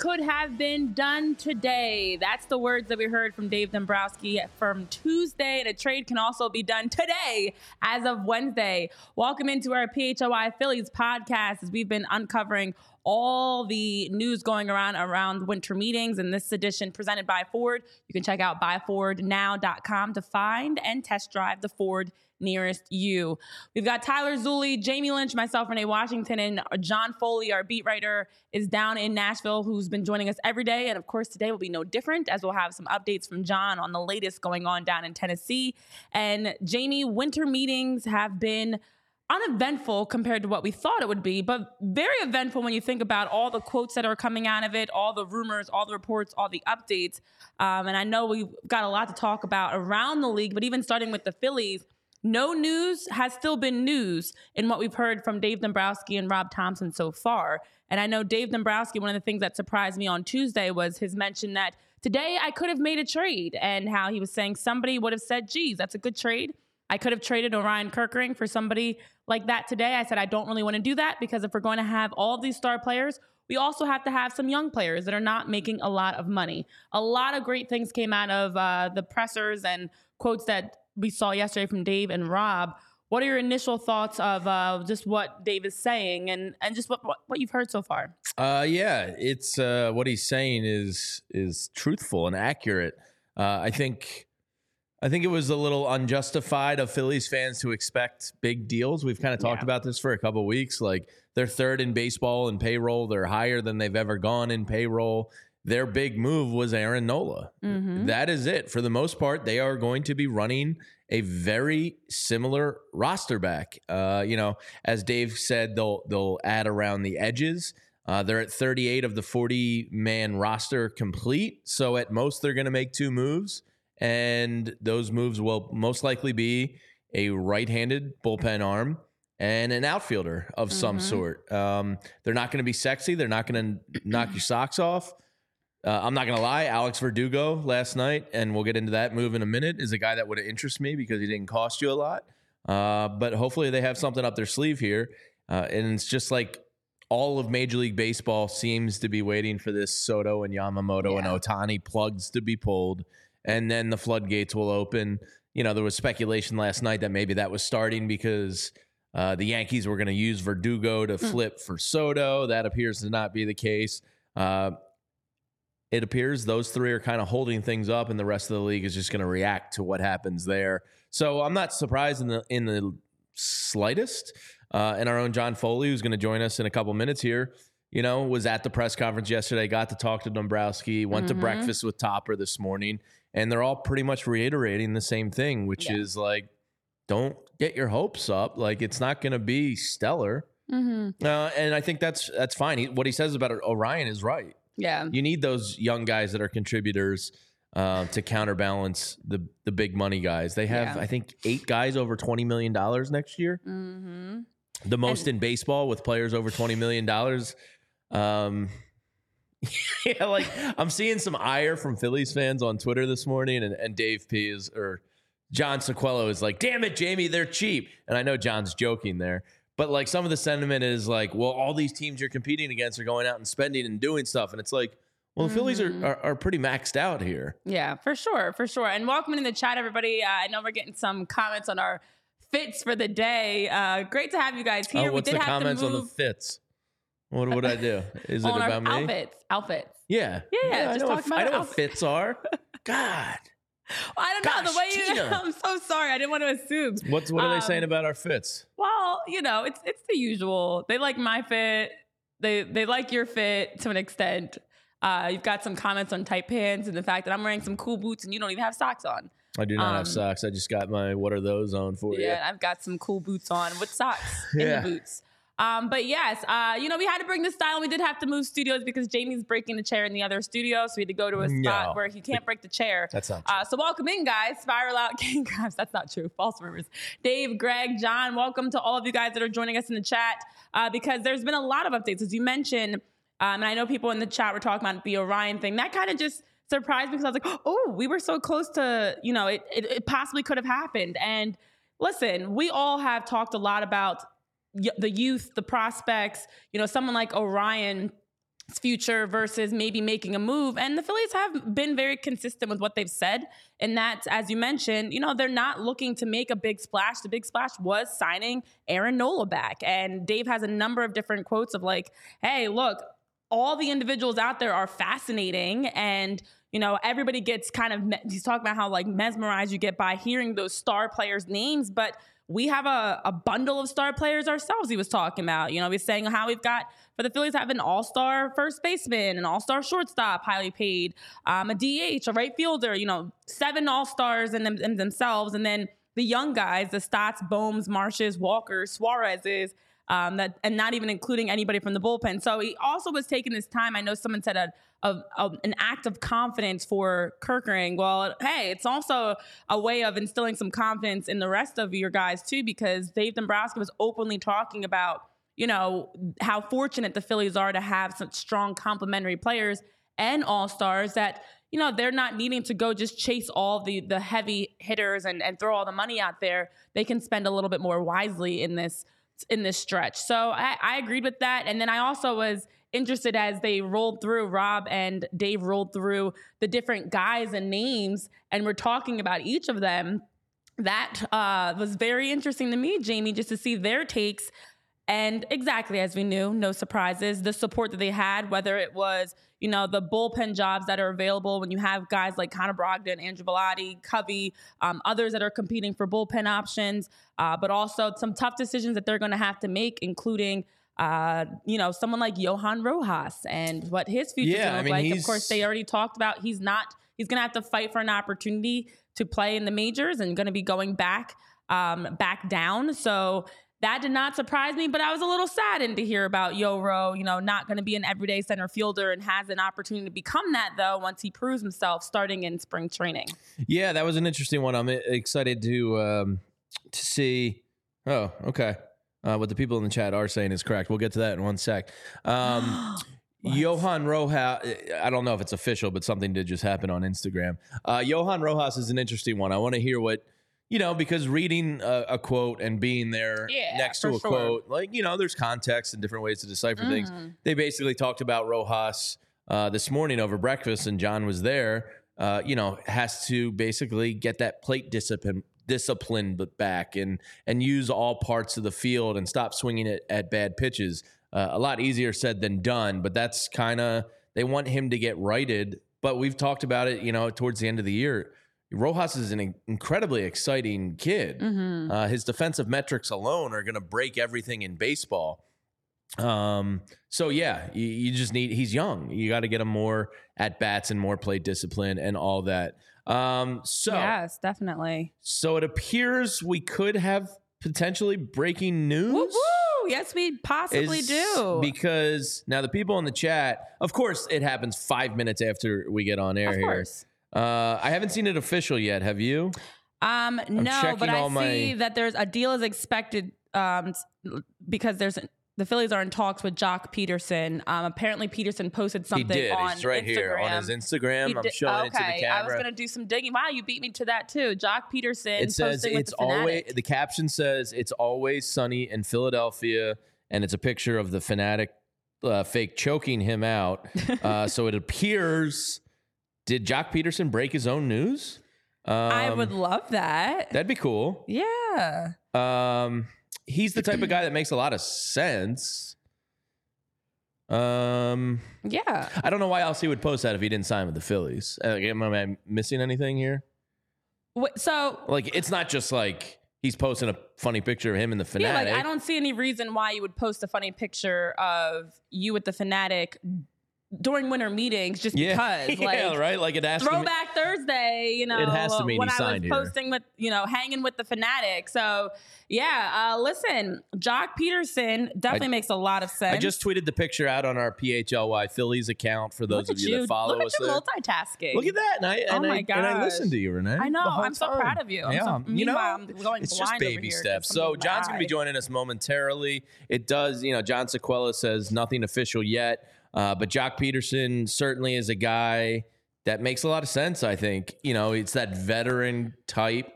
Could have been done today. That's the words that we heard from Dave Dombrowski from Tuesday. And a trade can also be done today as of Wednesday. Welcome into our PHLY Phillies podcast as we've been uncovering all the news going around around winter meetings. In this edition presented by Ford, you can check out buyfordnow.com to find and test drive the Ford nearest you. We've got Tyler Zulli, Jamie Lynch, myself, Renee Washington, and John Foley, our beat writer, is down in Nashville, who's been joining us every day. And of course, today will be no different as we'll have some updates from John on the latest going on down in Tennessee. And Jamie, winter meetings have been uneventful compared to what we thought it would be, but very eventful when you think about all the quotes that are coming out of it, all the rumors, all the reports, all the updates. Um, and I know we've got a lot to talk about around the league, but even starting with the Phillies, no news has still been news in what we've heard from Dave Dombrowski and Rob Thomson so far. And I know Dave Dombrowski, one of the things that surprised me on Tuesday was his mention that today I could have made a trade and how he was saying somebody would have said, geez, that's a good trade. I could have traded Orion Kerkering for somebody like that today. I said, I don't really want to do that because if we're going to have all these star players, we also have to have some young players that are not making a lot of money. A lot of great things came out of uh, the pressers and quotes that we saw yesterday from Dave and Rob. What are your initial thoughts of uh, just what Dave is saying and, and just what, what, what you've heard so far? Uh, yeah, it's uh, what he's saying is is truthful and accurate. Uh, I think I think it was a little unjustified of Phillies fans to expect big deals. We've kind of talked Yeah. about this for a couple weeks. Like they're third in baseball in payroll. They're higher than they've ever gone in payroll. Their big move was Aaron Nola. Mhm. That is it. For the most part, they are going to be running a very similar roster back. Uh, you know, as Dave said, they'll they'll add around the edges. Uh, they're at 38 of the 40 man roster complete. So at most, they're going to make two moves, and those moves will most likely be a right-handed bullpen arm and an outfielder of some Mhm. sort. Um, they're not going to be sexy. They're not going to knock your socks off. Uh, I'm not gonna lie, Alex Verdugo last night, and we'll get into that move in a minute, is a guy that would have interested me because he didn't cost you a lot. Uh, but hopefully they have something up their sleeve here, uh, and it's just like all of Major League Baseball seems to be waiting for this Soto and Yamamoto and Ohtani plugs to be pulled, and then the floodgates will open. You know, there was speculation last night that maybe that was starting because. Uh, the Yankees were going to use Verdugo to flip for Soto. That appears to not be the case. Uh, it appears those three are kind of holding things up, and the rest of the league is just going to react to what happens there. So I'm not surprised in the in the slightest. Uh, and our own John Foley, who's going to join us in a couple minutes here, you know, was at the press conference yesterday, got to talk to Dombrowski, went to Mhm. breakfast with Topper this morning, and they're all pretty much reiterating the same thing, which Yeah. is like, don't get your hopes up. Like it's not going to be stellar. Mm-hmm. Uh, and I think that's that's fine. He, what he says about Orion is right. Yeah. You need those young guys that are contributors uh, to counterbalance the the big money guys. They have, Yeah. I think, eight guys over twenty million dollars next year. Mm-hmm. the most in baseball with players over twenty million dollars. Um, yeah, like I'm seeing some ire from Phillies fans on Twitter this morning, and, and Dave P is or John Sequello is like, "Damn it, Jamie, they're cheap." And I know John's joking there, but like some of the sentiment is like, "Well, all these teams you're competing against are going out and spending and doing stuff," and it's like, well, the Phillies are, are are pretty maxed out here. Yeah, for sure, for sure. And welcome in the chat, everybody. Uh, I know we're getting some comments on our fits for the day. Uh, great to have you guys here. Oh, what's we the did have comments on the fits? What would I do? Is it about me? outfits. Outfits. Yeah. Yeah, yeah, I just know, talk what, about I know our what fits are. God. I don't know the way you. Tina. I'm so sorry. I didn't want to assume. What's what are Um, they saying about our fits? Well, you know, it's it's the usual. They like my fit. They they like your fit to an extent. Uh, you've got some comments on tight pants and the fact that I'm wearing some cool boots and you don't even have socks on. I do not um, have socks. I just got my what are those on for you? Yeah, I've got some cool boots on with socks in the boots. Um, but yes, uh, you know, we had to bring this style. We did have to move studios because Jamie's breaking the chair in the other studio, so we had to go to a spot No. where he can't break the chair. That's not true. Uh, so welcome in, guys. Spiral out, King Crabs. That's not true. False rumors. Dave, Greg, John, welcome to all of you guys that are joining us in the chat uh, because there's been a lot of updates, as you mentioned. Um, and I know people in the chat were talking about the Orion thing. That kind of just surprised me because I was like, oh, we were so close to, you know, it, it, it possibly could have happened. And listen, we all have talked a lot about the youth, the prospects, you know, someone like Orion future versus maybe making a move. And the Phillies have been very consistent with what they've said. And that, as you mentioned, you know, they're not looking to make a big splash. The big splash was signing Aaron Nola back. And Dave has a number of different quotes of like, hey, look, all the individuals out there are fascinating and you know everybody gets kind of he's talking about how like mesmerized you get by hearing those star players names but we have a, a bundle of star players ourselves he was talking about. You know he's saying how we've got for the phillies have an all-star first baseman an all-star shortstop highly paid um, a dh a right fielder you know seven all-stars in, them, in themselves. And then the young guys the stotts bohms marshes walkers suarez's um, that and not even including anybody from the bullpen. So he also was taking his time. I know someone said a, a, a an act of confidence for Kerkering. Well, hey, it's also a way of instilling some confidence in the rest of your guys too, because Dave Dombrowski was openly talking about you know how fortunate the Phillies are to have such strong complementary players and all stars that you know they're not needing to go just chase all the the heavy hitters and and throw all the money out there. They can spend a little bit more wisely in this in this stretch. So I, I agreed with that. And then I also was interested as they rolled through, Rob and Dave rolled through the different guys and names, and we're talking about each of them. That uh, was very interesting to me, Jamie, just to see their takes. And exactly as we knew, no surprises, the support that they had, whether it was, you know, the bullpen jobs that are available when you have guys like Connor Brogdon, Andrew Bellatti, Covey, um, others that are competing for bullpen options, uh, but also some tough decisions that they're going to have to make, including, uh, you know, someone like Johan Rojas and what his future Yeah, I mean, like. Of course, they already talked about he's not, he's going to have to fight for an opportunity to play in the majors and going to be going back, um, back down. So, that did not surprise me, but I was a little saddened to hear about Yoro, you know, not going to be an everyday center fielder and has an opportunity to become that though once he proves himself starting in spring training. Yeah, that was an interesting one. I'm excited to um, to see. Oh, okay. Uh, what the people in the chat are saying is correct. We'll get to that in one sec. Um, Johan Rojas, I don't know if it's official, but something did just happen on Instagram. Uh, Johan Rojas is an interesting one. I want to hear what, you know, because reading a, a quote and being there Yeah, next to a sure. quote, like, you know, there's context and different ways to decipher things. Mm-hmm. They basically talked about Rojas uh, this morning over breakfast, and John was there. Uh, you know, has to basically get that plate discipline discipline but back and and use all parts of the field and stop swinging it at bad pitches. Uh, a lot easier said than done, but that's kind of they want him to get righted. But we've talked about it, you know, towards the end of the year. Rojas is an incredibly exciting kid. Mm-hmm. Uh, his defensive metrics alone are going to break everything in baseball. Um, so yeah, you, you just need. He's young. You got to get him more at bats and more play discipline and all that. Um, so Yes, definitely. so it appears we could have potentially breaking news. Woo woo! Yes, we possibly is do. because now the people in the chat, of course, it happens five minutes after we get on air of here. course. Uh, I haven't seen it official yet. Have you? Um, no, but I all see that there's a deal is expected um, because there's the Phillies are in talks with Joc Pederson. Um, apparently, Pederson posted something he did. on It's right Instagram. here on his Instagram. He I'm did- showing it to the okay, camera. I was gonna do some digging. Wow, you beat me to that too. Joc Pederson. it says posting with it's the always the caption says it's always sunny in Philadelphia, and it's a picture of the fanatic uh, fake choking him out. uh, so it appears, did Joc Pederson break his own news? Um, I would love that. That'd be cool. yeah. Um, he's the type of guy that makes a lot of sense. Um, Yeah. I don't know why else he would post that if he didn't sign with the Phillies. Uh, am I missing anything here? Wh- So Like, it's not just like he's posting a funny picture of him in the fanatic. yeah, like I don't see any reason why you would post a funny picture of you with the fanatic during winter meetings just yeah, because. yeah, right. Like it has to. Throwback Thursday, you know, It has to mean when he I signed was here. posting with, you know, hanging with the fanatic. So yeah, uh, listen, Joc Pederson definitely I- makes a lot of sense. I just tweeted the picture out on our PHLY Phillies account for those of you, you. that follow Look us at you there. multitasking. Look at that, and I and, Oh my I, and I gosh. listened to you, Renee. I know. I'm so time. proud of you. I'm Yeah, so- you know, I'm going it's just baby steps. So John's going to be joining us momentarily. It does, you know, John Sequella says nothing official yet, uh, but Joc Pederson certainly is a guy that makes a lot of sense. I think you know it's that veteran type.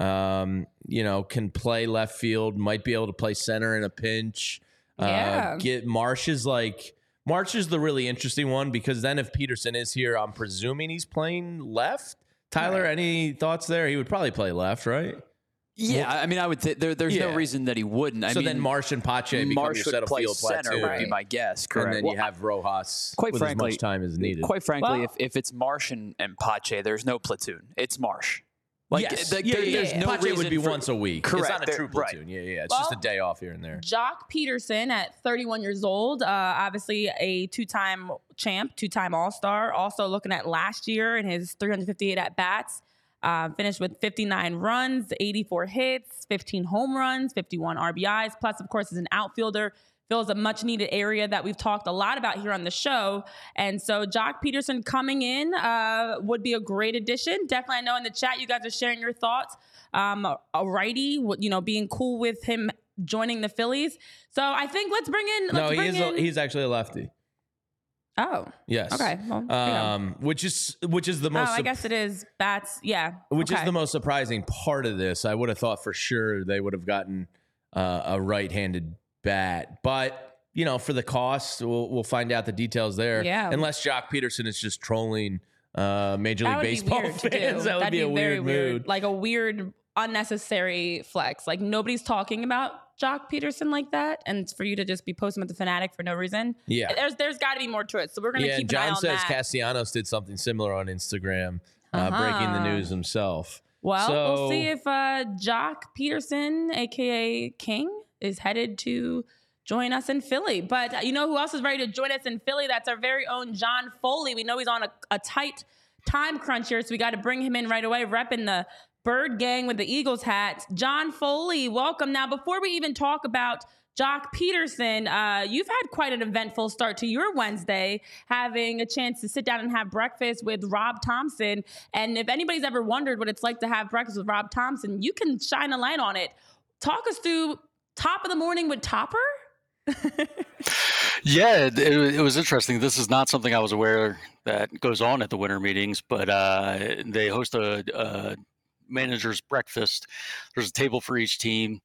Um, you know, can play left field, might be able to play center in a pinch. Yeah. Uh, get Marsh is like Marsh is the really interesting one because then if Pederson is here, I'm presuming he's playing left. Tyler, any thoughts there? He would probably play left, right? Yeah, I mean, I would say there, there's Yeah. no reason that he wouldn't. I so mean, then Marsh and Pache become Marsh your would center play field center platoon, would be my guess. Correct. and then Well, you have Rojas quite with frankly- as much time as needed. Quite frankly, Well- if, if it's Marsh and, and Pache, there's no platoon. It's Marsh. Like, yes, th- yeah, there- yeah, there's yeah. no Pache would be for- once a week. Correct. It's Correct, not a there- true right. platoon. Yeah, yeah. It's just a day off here and there. Joc Pederson at 31 years old, uh, obviously a two-time champ, two-time All-Star. Also looking at last year and his 358 at bats, uh, finished with 59 runs, 84 hits, 15 home runs, 51 RBIs. Plus, of course, is an outfielder. Fills a much-needed area that we've talked a lot about here on the show, and so Joc Pederson coming in uh, would be a great addition. Definitely, I know in the chat you guys are sharing your thoughts. Um, a, a righty, you know, being cool with him joining the Phillies. So I think let's bring in. Let's No, he bring is. in, A, he's actually a lefty. Oh, Yes. okay. Well, there you go. Um, which is which is the oh, most. I sup- guess it is bats. Yeah, which okay. is the most surprising part of this. I would have thought for sure they would have gotten uh, a right-handed bat, but you know, for the cost, we'll, we'll find out the details there. Yeah. Unless Joc Pederson is just trolling uh, Major League Baseball be weird to fans, that would That'd be a very weird mood. like a weird, unnecessary flex. Like nobody's talking about Joc Pederson like that, and for you to just be posting with the fanatic for no reason. Yeah. there's there's got to be more to it. So we're gonna yeah, keep and an eye John says that. Castellanos did something similar on Instagram, uh, breaking the Uh-huh. news himself. Well, we'll see if uh, Joc Pederson, aka King, is headed to join us in Philly. But uh, you know who else is ready to join us in Philly? That's our very own John Foley. We know he's on a, a tight time crunch here, so we got to bring him in right away, repping the Bird Gang with the Eagles hat. John Foley, welcome. Now, before we even talk about Joc Pederson, uh, you've had quite an eventful start to your Wednesday, having a chance to sit down and have breakfast with Rob Thomson. And if anybody's ever wondered what it's like to have breakfast with Rob Thomson, you can shine a light on it. Talk us through top of the morning with Topper. Yeah, it, it, it was interesting. This is not something I was aware that goes on at the winter meetings, but uh, they host a, a manager's breakfast. There's a table for each team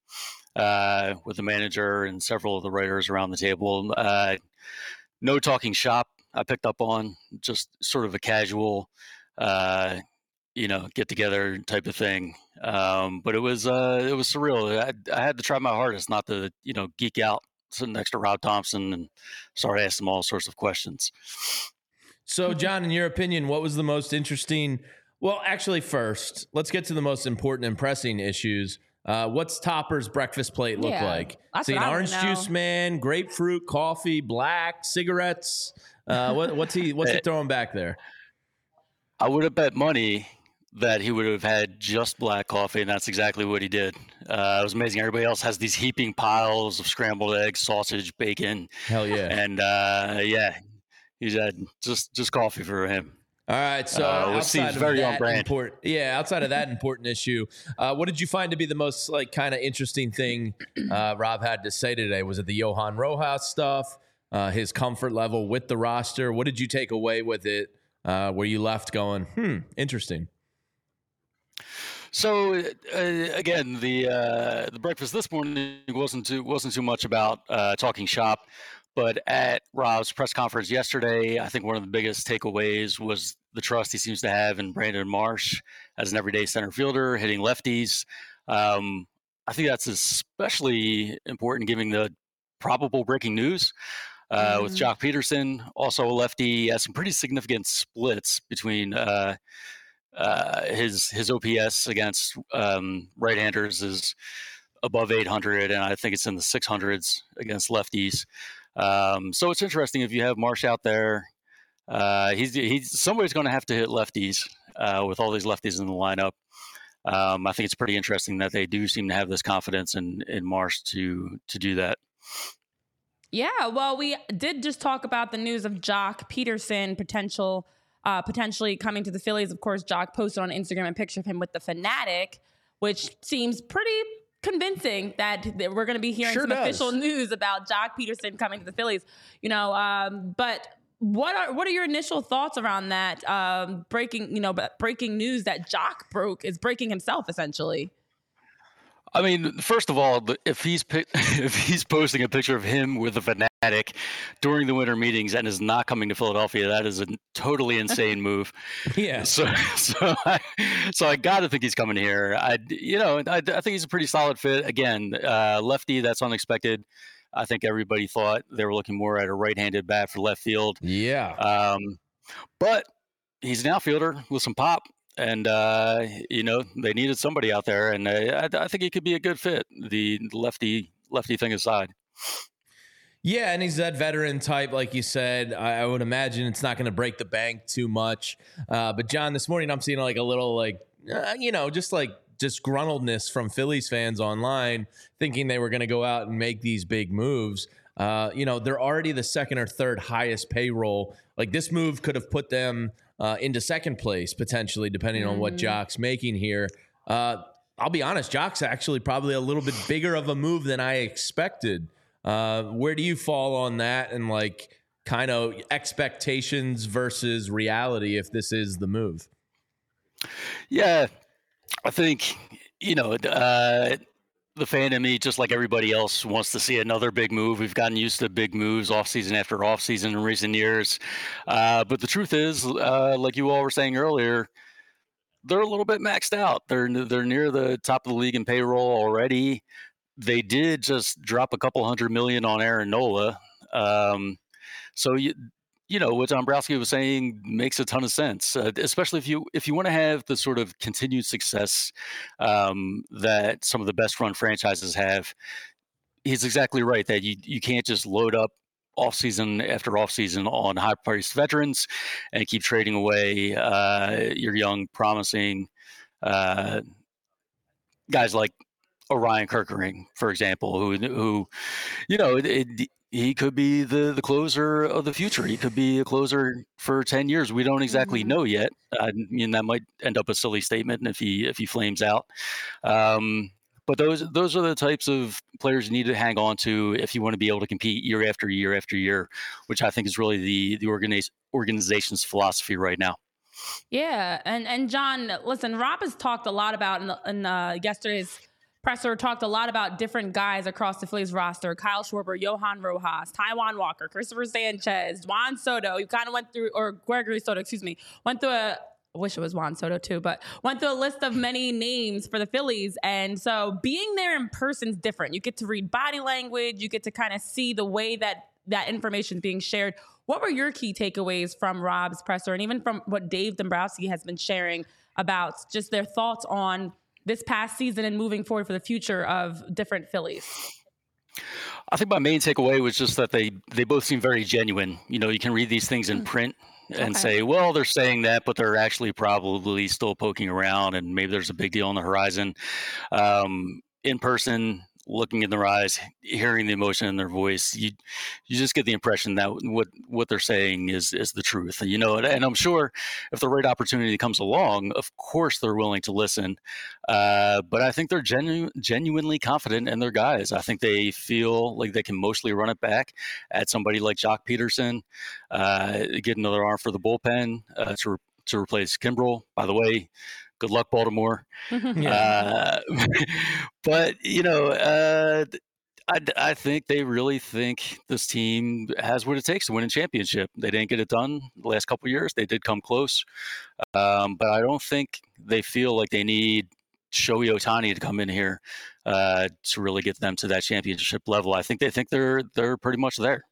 uh, with the manager and several of the writers around the table. Uh, no talking shop. I picked up on just sort of a casual, uh, you know, get together type of thing. Um, but it was uh, it was surreal. I, I had to try my hardest not to you know geek out sitting next to Rob Thomson and start asking him all sorts of questions. So, John, in your opinion, what was the most interesting? Well, actually, first, let's get to the most important and pressing issues. Uh, what's Topper's breakfast plate look Yeah, like? that's See, an what I wanna orange juice man, grapefruit, coffee, black, cigarettes. Uh, what, what's he? What's he throwing back there? I would have bet money that he would have had just black coffee, and that's exactly what he did. Uh, it was amazing. Everybody else has these heaping piles of scrambled eggs, sausage, bacon, Hell yeah! and uh, yeah, he had just just coffee for him. All right, so Uh, outside of that important, yeah, outside of that important issue, uh, what did you find to be the most like kind of interesting thing uh, Rob had to say today? Was it the Johan Rojas stuff, uh, his comfort level with the roster? What did you take away with it? Uh, where you left going, hmm, interesting. So uh, again, the uh, the breakfast this morning wasn't too wasn't too much about uh, talking shop, but at Rob's press conference yesterday, I think one of the biggest takeaways was the trust he seems to have in Brandon Marsh as an everyday center fielder hitting lefties. Um, I think that's especially important given the probable breaking news. Uh, With Mhm. Joc Pederson, also a lefty, has some pretty significant splits between uh, uh, his his OPS against um, right-handers is above 800, and I think it's in the 600s against lefties. Um, so it's interesting if you have Marsh out there. Uh, he's he's somebody's going to have to hit lefties uh, with all these lefties in the lineup. Um, I think it's pretty interesting that they do seem to have this confidence in in Marsh to to do that. Yeah, well, we did just talk about the news of Joc Pederson potential uh, potentially coming to the Phillies. Of course, Joc posted on Instagram a picture of him with the Fanatic, which seems pretty convincing that, that we're going to be hearing Sure some does. official news about Joc Pederson coming to the Phillies. You know, um, but what are what are your initial thoughts around that um, breaking? You know, but breaking news that Joc broke is breaking himself essentially. I mean, first of all, if he's if he's posting a picture of him with a fanatic during the winter meetings and is not coming to Philadelphia, that is a totally insane move. Yeah, So, so I, so I got to think he's coming here. I, you know, I, I think he's a pretty solid fit. Again, uh, lefty, that's unexpected. I think everybody thought they were looking more at a right-handed bat for left field. yeah. Um, but he's an outfielder with some pop, and uh, you know they needed somebody out there, and uh, I, I think he could be a good fit. The lefty lefty thing aside. Yeah, and he's that veteran type, like you said. I, I would imagine it's not going to break the bank too much. Uh, but John, this morning I'm seeing like a little like uh, you know just like disgruntledness from Phillies fans online, thinking they were going to go out and make these big moves. Uh, you know, they're already the second or third highest payroll. Like this move could have put them uh, into second place potentially, depending on what Joc's making here. Uh, I'll be honest, Joc's actually probably a little bit bigger of a move than I expected. Uh, where do you fall on that and like kind of expectations versus reality if this is the move? Yeah, I think you know uh, the fan in me, just like everybody else, wants to see another big move. We've gotten used to big moves off season after off season in recent years, uh, but the truth is, uh, like you all were saying earlier, they're a little bit maxed out. They're they're near the top of the league in payroll already. They did just drop a couple hundred million on Aaron Nola. Um, so you you know what Dombrowski was saying makes a ton of sense, uh, especially if you if you want to have the sort of continued success um, that some of the best run franchises have. He's exactly right that you you can't just load up off season after off season on high priced veterans and keep trading away uh, your young promising uh, guys like Orion Kerkering, for example, who who you know it, it, he could be the the closer of the future. He could be a closer for ten years. We don't exactly Mhm. know yet. I mean, that might end up a silly statement if he if he flames out. Um, but those those are the types of players you need to hang on to if you want to be able to compete year after year after year, which I think is really the the organiz- organization's philosophy right now. Yeah, and and John, listen, Rob has talked a lot about in, the, in uh, yesterday's presser talked a lot about different guys across the Phillies roster: Kyle Schwarber, Johan Rojas, Taijuan Walker, Christopher Sanchez, Juan Soto. You kind of went through, or Gregory Soto, excuse me, went through a. I wish it was Juan Soto too, but went through a list of many names for the Phillies. And so being there in person is different. You get to read body language, you get to kind of see the way that that information is being shared. What were your key takeaways from Rob's presser and even from what Dave Dombrowski has been sharing about just their thoughts on this past season and moving forward for the future of different Phillies? I think my main takeaway was just that they they both seem very genuine. You know, you can read these things in print and Okay. say, well, they're saying that, but they're actually probably still poking around, and maybe there's a big deal on the horizon. Um, in person, looking in their eyes, hearing the emotion in their voice, you you just get the impression that what what they're saying is is the truth. You know, and I'm sure if the right opportunity comes along, of course they're willing to listen. Uh, but I think they're genu- genuinely confident in their guys. I think they feel like they can mostly run it back at somebody like Joc Pederson, uh, get another arm for the bullpen uh, to to replace Kimbrel. By the way, good luck, Baltimore. uh, but you know, uh, I, I think they really think this team has what it takes to win a championship. They didn't get it done the last couple years. They did come close, um, but I don't think they feel like they need Shohei Ohtani to come in here uh, to really get them to that championship level. I think they think they're they're pretty much there.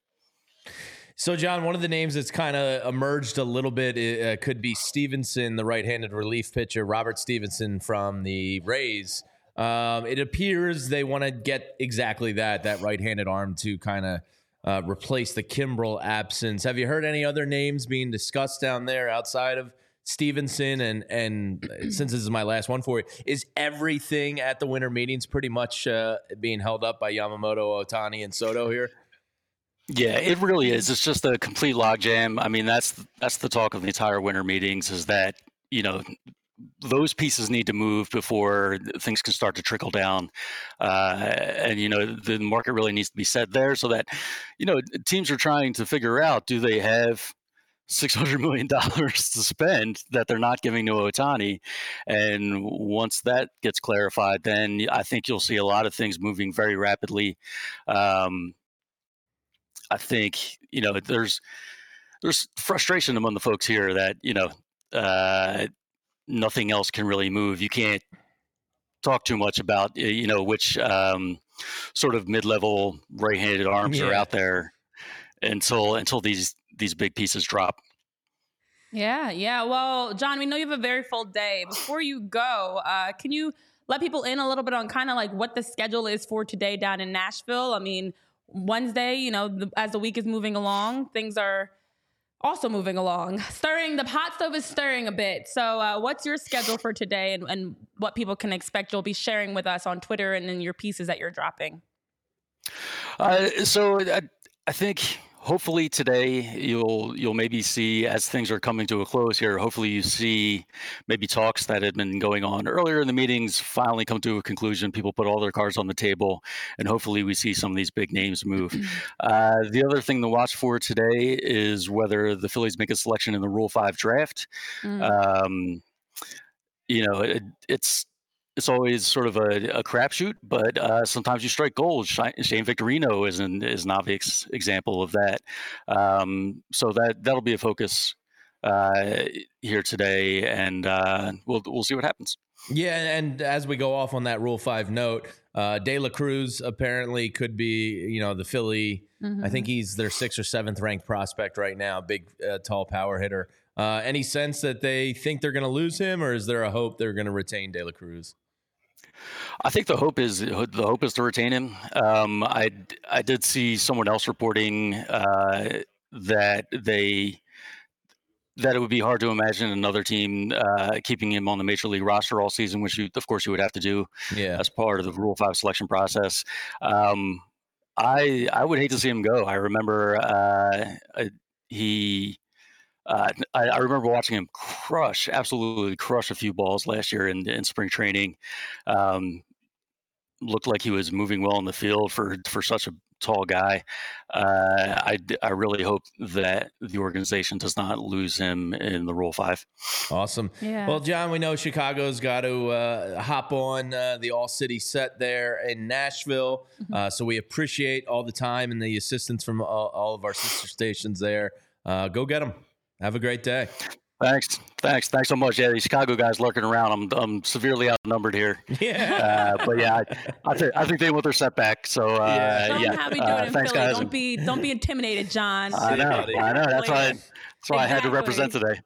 So, John, one of the names that's kind of emerged a little bit uh, could be Stephenson, the right-handed relief pitcher, Robert Stephenson from the Rays. Um, it appears they want to get exactly that, that right-handed arm to kind of uh, replace the Kimbrel absence. Have you heard any other names being discussed down there outside of Stephenson? And and since this is my last one for you, is everything at the winter meetings pretty much uh, being held up by Yamamoto, Ohtani, and Soto here? Yeah, it really is. It's just a complete logjam. I mean, that's that's the talk of the entire winter meetings is that you know those pieces need to move before things can start to trickle down, uh, and you know the market really needs to be set there so that you know teams are trying to figure out do they have six hundred million dollars to spend that they're not giving to Ohtani. and once that gets clarified, then I think you'll see a lot of things moving very rapidly. Um, I think you know there's there's frustration among the folks here that you know uh, nothing else can really move. You can't talk too much about you know which um, sort of mid-level right-handed arms yeah. are out there until until these these big pieces drop. Yeah, yeah. Well, John, we know you have a very full day. Before you go, uh, can you let people in a little bit on kind of like what the schedule is for today down in Nashville? I mean, Wednesday, you know, the, as the week is moving along, things are also moving along. Stirring, the pot stove is stirring a bit. So, uh, what's your schedule for today and, and what people can expect? You'll be sharing with us on Twitter and in your pieces that you're dropping. Uh, so, I, I think hopefully today you'll you'll maybe see as things are coming to a close here hopefully you see maybe talks that had been going on earlier in the meetings finally come to a conclusion people put all their cards on the table and hopefully we see some of these big names move. Uh, the other thing to watch for today is whether the phillies make a selection in the rule 5 draft. Mm. um, you know it, it's it's always sort of a, a crapshoot, but uh, sometimes you strike gold. Shane Victorino is an is an obvious example of that. Um, so that that'll be a focus uh, here today, and uh, we'll we'll see what happens. Yeah, and as we go off on that Rule Five note, uh, De La Cruz apparently could be, you know, the Philly. Mm-hmm. I think he's their sixth or seventh ranked prospect right now. Big, uh, tall power hitter. Uh, any sense that they think they're going to lose him, or is there a hope they're going to retain De La Cruz? I think the hope is the hope is to retain him. Um, I I did see someone else reporting uh, that they that it would be hard to imagine another team uh, keeping him on the major league roster all season, which you, of course you would have to do yeah. as part of the Rule Five selection process. Um, I I would hate to see him go. I remember uh, he uh, I, I, remember watching him crush, absolutely crush a few balls last year in, in spring training. Um, looked like he was moving well in the field for for such a tall guy. Uh, I, I really hope that the organization does not lose him in the Rule Five. Awesome. Yeah. Well, John, we know Chicago's got to uh, hop on uh, the Audacy set there in Nashville. Mm-hmm. Uh, so we appreciate all the time and the assistance from all, all of our sister stations there. Uh, go get them. Have a great day. Thanks, thanks, thanks so much. Yeah, these Chicago guys lurking around. I'm, I'm severely outnumbered here. Yeah, uh, but yeah, I, I, think I think they want their setback. So uh, yeah, Show yeah. how we do uh, it thanks, Philly. guys. Don't be don't be intimidated, John. I know, I know. That's why that's why exactly. I had to represent today.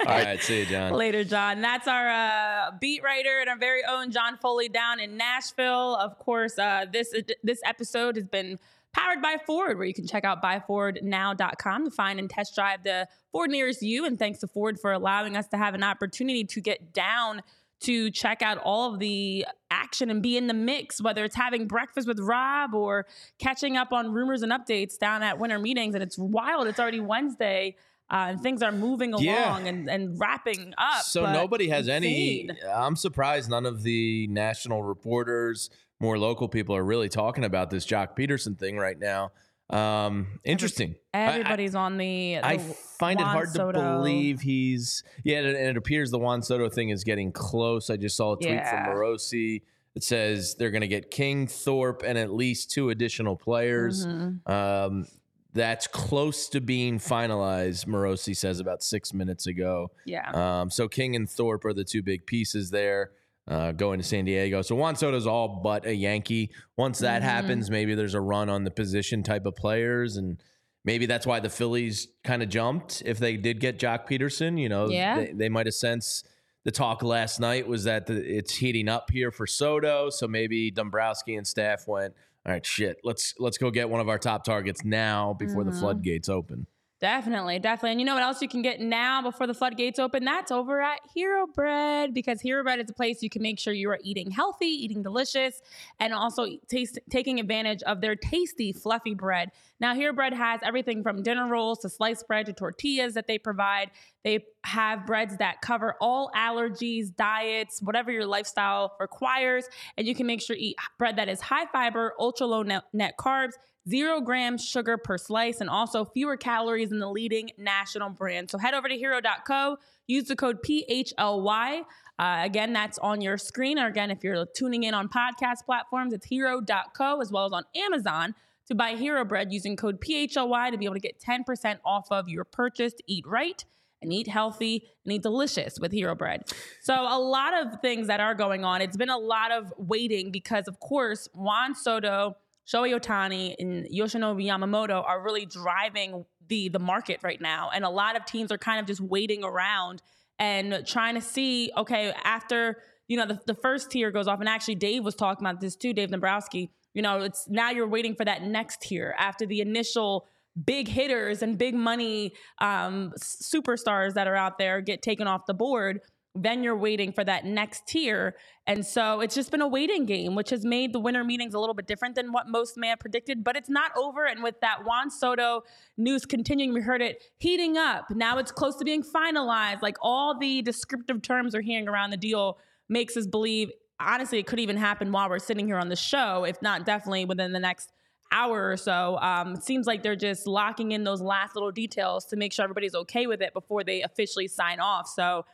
All right, see you, John. Later, John. That's our uh, beat writer and our very own John Foley down in Nashville. Of course, uh, this this episode has been powered by Ford, where you can check out buyfordnow.com to find and test drive the Ford nearest you. And thanks to Ford for allowing us to have an opportunity to get down to check out all of the action and be in the mix, whether it's having breakfast with Rob or catching up on rumors and updates down at winter meetings. And it's wild. It's already Wednesday. Uh, and things are moving along Yeah. and, and wrapping up. So nobody has any. I'm surprised none of the national reporters, more local people, are really talking about this Joc Pederson thing right now. Um, interesting. I- I- Everybody's on the. I the find it hard Soto. to believe he's yeah, and it appears the Juan Soto thing is getting close. I just saw a tweet Yeah. from Morosi that says they're going to get King, Thorpe, and at least two additional players. Mhm. Um, that's close to being finalized. Morosi says about six minutes ago. Yeah. Um, so King and Thorpe are the two big pieces there. Uh, going to San Diego. So Juan Soto's all but a Yankee. Once that Mhm. happens, maybe there's a run on the position type of players, and maybe that's why the Phillies kind of jumped. If they did get Joc Pederson, you know, Yeah. they, they might have sensed the talk last night was that the, it's heating up here for Soto. So maybe Dombrowski and staff went, all right, shit, let's let's go get one of our top targets now before the Mhm. floodgates open. Definitely, definitely. And you know what else you can get now before the floodgates open? That's over at Hero Bread because Hero Bread is a place you can make sure you are eating healthy, eating delicious, and also taste, taking advantage of their tasty, fluffy bread. Now, Hero Bread has everything from dinner rolls to sliced bread to tortillas that they provide. They have breads that cover all allergies, diets, whatever your lifestyle requires. And you can make sure you eat bread that is high fiber, ultra low net, net carbs, zero grams sugar per slice, and also fewer calories than the leading national brand. So head over to hero.co, use the code PHLY. Uh, again, that's on your screen. Or again, if you're tuning in on podcast platforms, it's hero.co as well as on Amazon to buy Hero Bread using code PHLY to be able to get 10% off of your purchase eat right and eat healthy and eat delicious with Hero Bread. So, a lot of things that are going on. It's been a lot of waiting because, of course, Juan Soto, Shohei Ohtani, and Yoshinobu Yamamoto are really driving the the market right now. And a lot of teams are kind of just waiting around and trying to see, okay, after you know the, the first tier goes off, and actually Dave was talking about this too, Dave Dombrowski. You know, it's now you're waiting for that next tier after the initial big hitters and big money um, superstars that are out there get taken off the board. Then you're waiting for that next tier. And so it's just been a waiting game, which has made the winter meetings a little bit different than what most may have predicted, but it's not over. And with that Juan Soto news continuing, we heard it heating up. Now it's close to being finalized. Like all the descriptive terms we're hearing around the deal makes us believe, honestly, it could even happen while we're sitting here on the show, if not definitely within the next hour or so. Um, it seems like they're just locking in those last little details to make sure everybody's okay with it before they officially sign off. So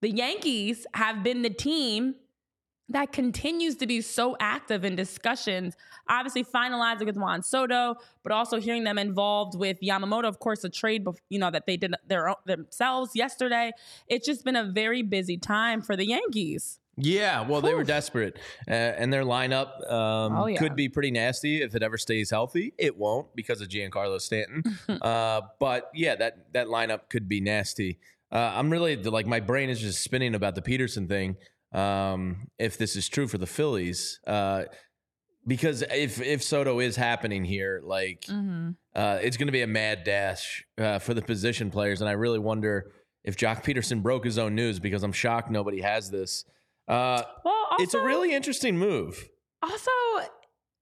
the Yankees have been the team that continues to be so active in discussions, obviously finalizing with Juan Soto, but also hearing them involved with Yamamoto, of course, a trade, you know, that they did their own, themselves yesterday. It's just been a very busy time for the Yankees. Yeah, well, they were desperate, uh, and their lineup um, Oh, yeah. could be pretty nasty if it ever stays healthy. It won't because of Giancarlo Stanton, uh, but yeah, that that lineup could be nasty. Uh, I'm really like my brain is just spinning about the Pederson thing. Um, if this is true for the Phillies, uh, because if if Soto is happening here, like Mm-hmm. uh, it's going to be a mad dash uh, for the position players, and I really wonder if Joc Pederson broke his own news because I'm shocked nobody has this. Uh, Well, also, it's a really interesting move. also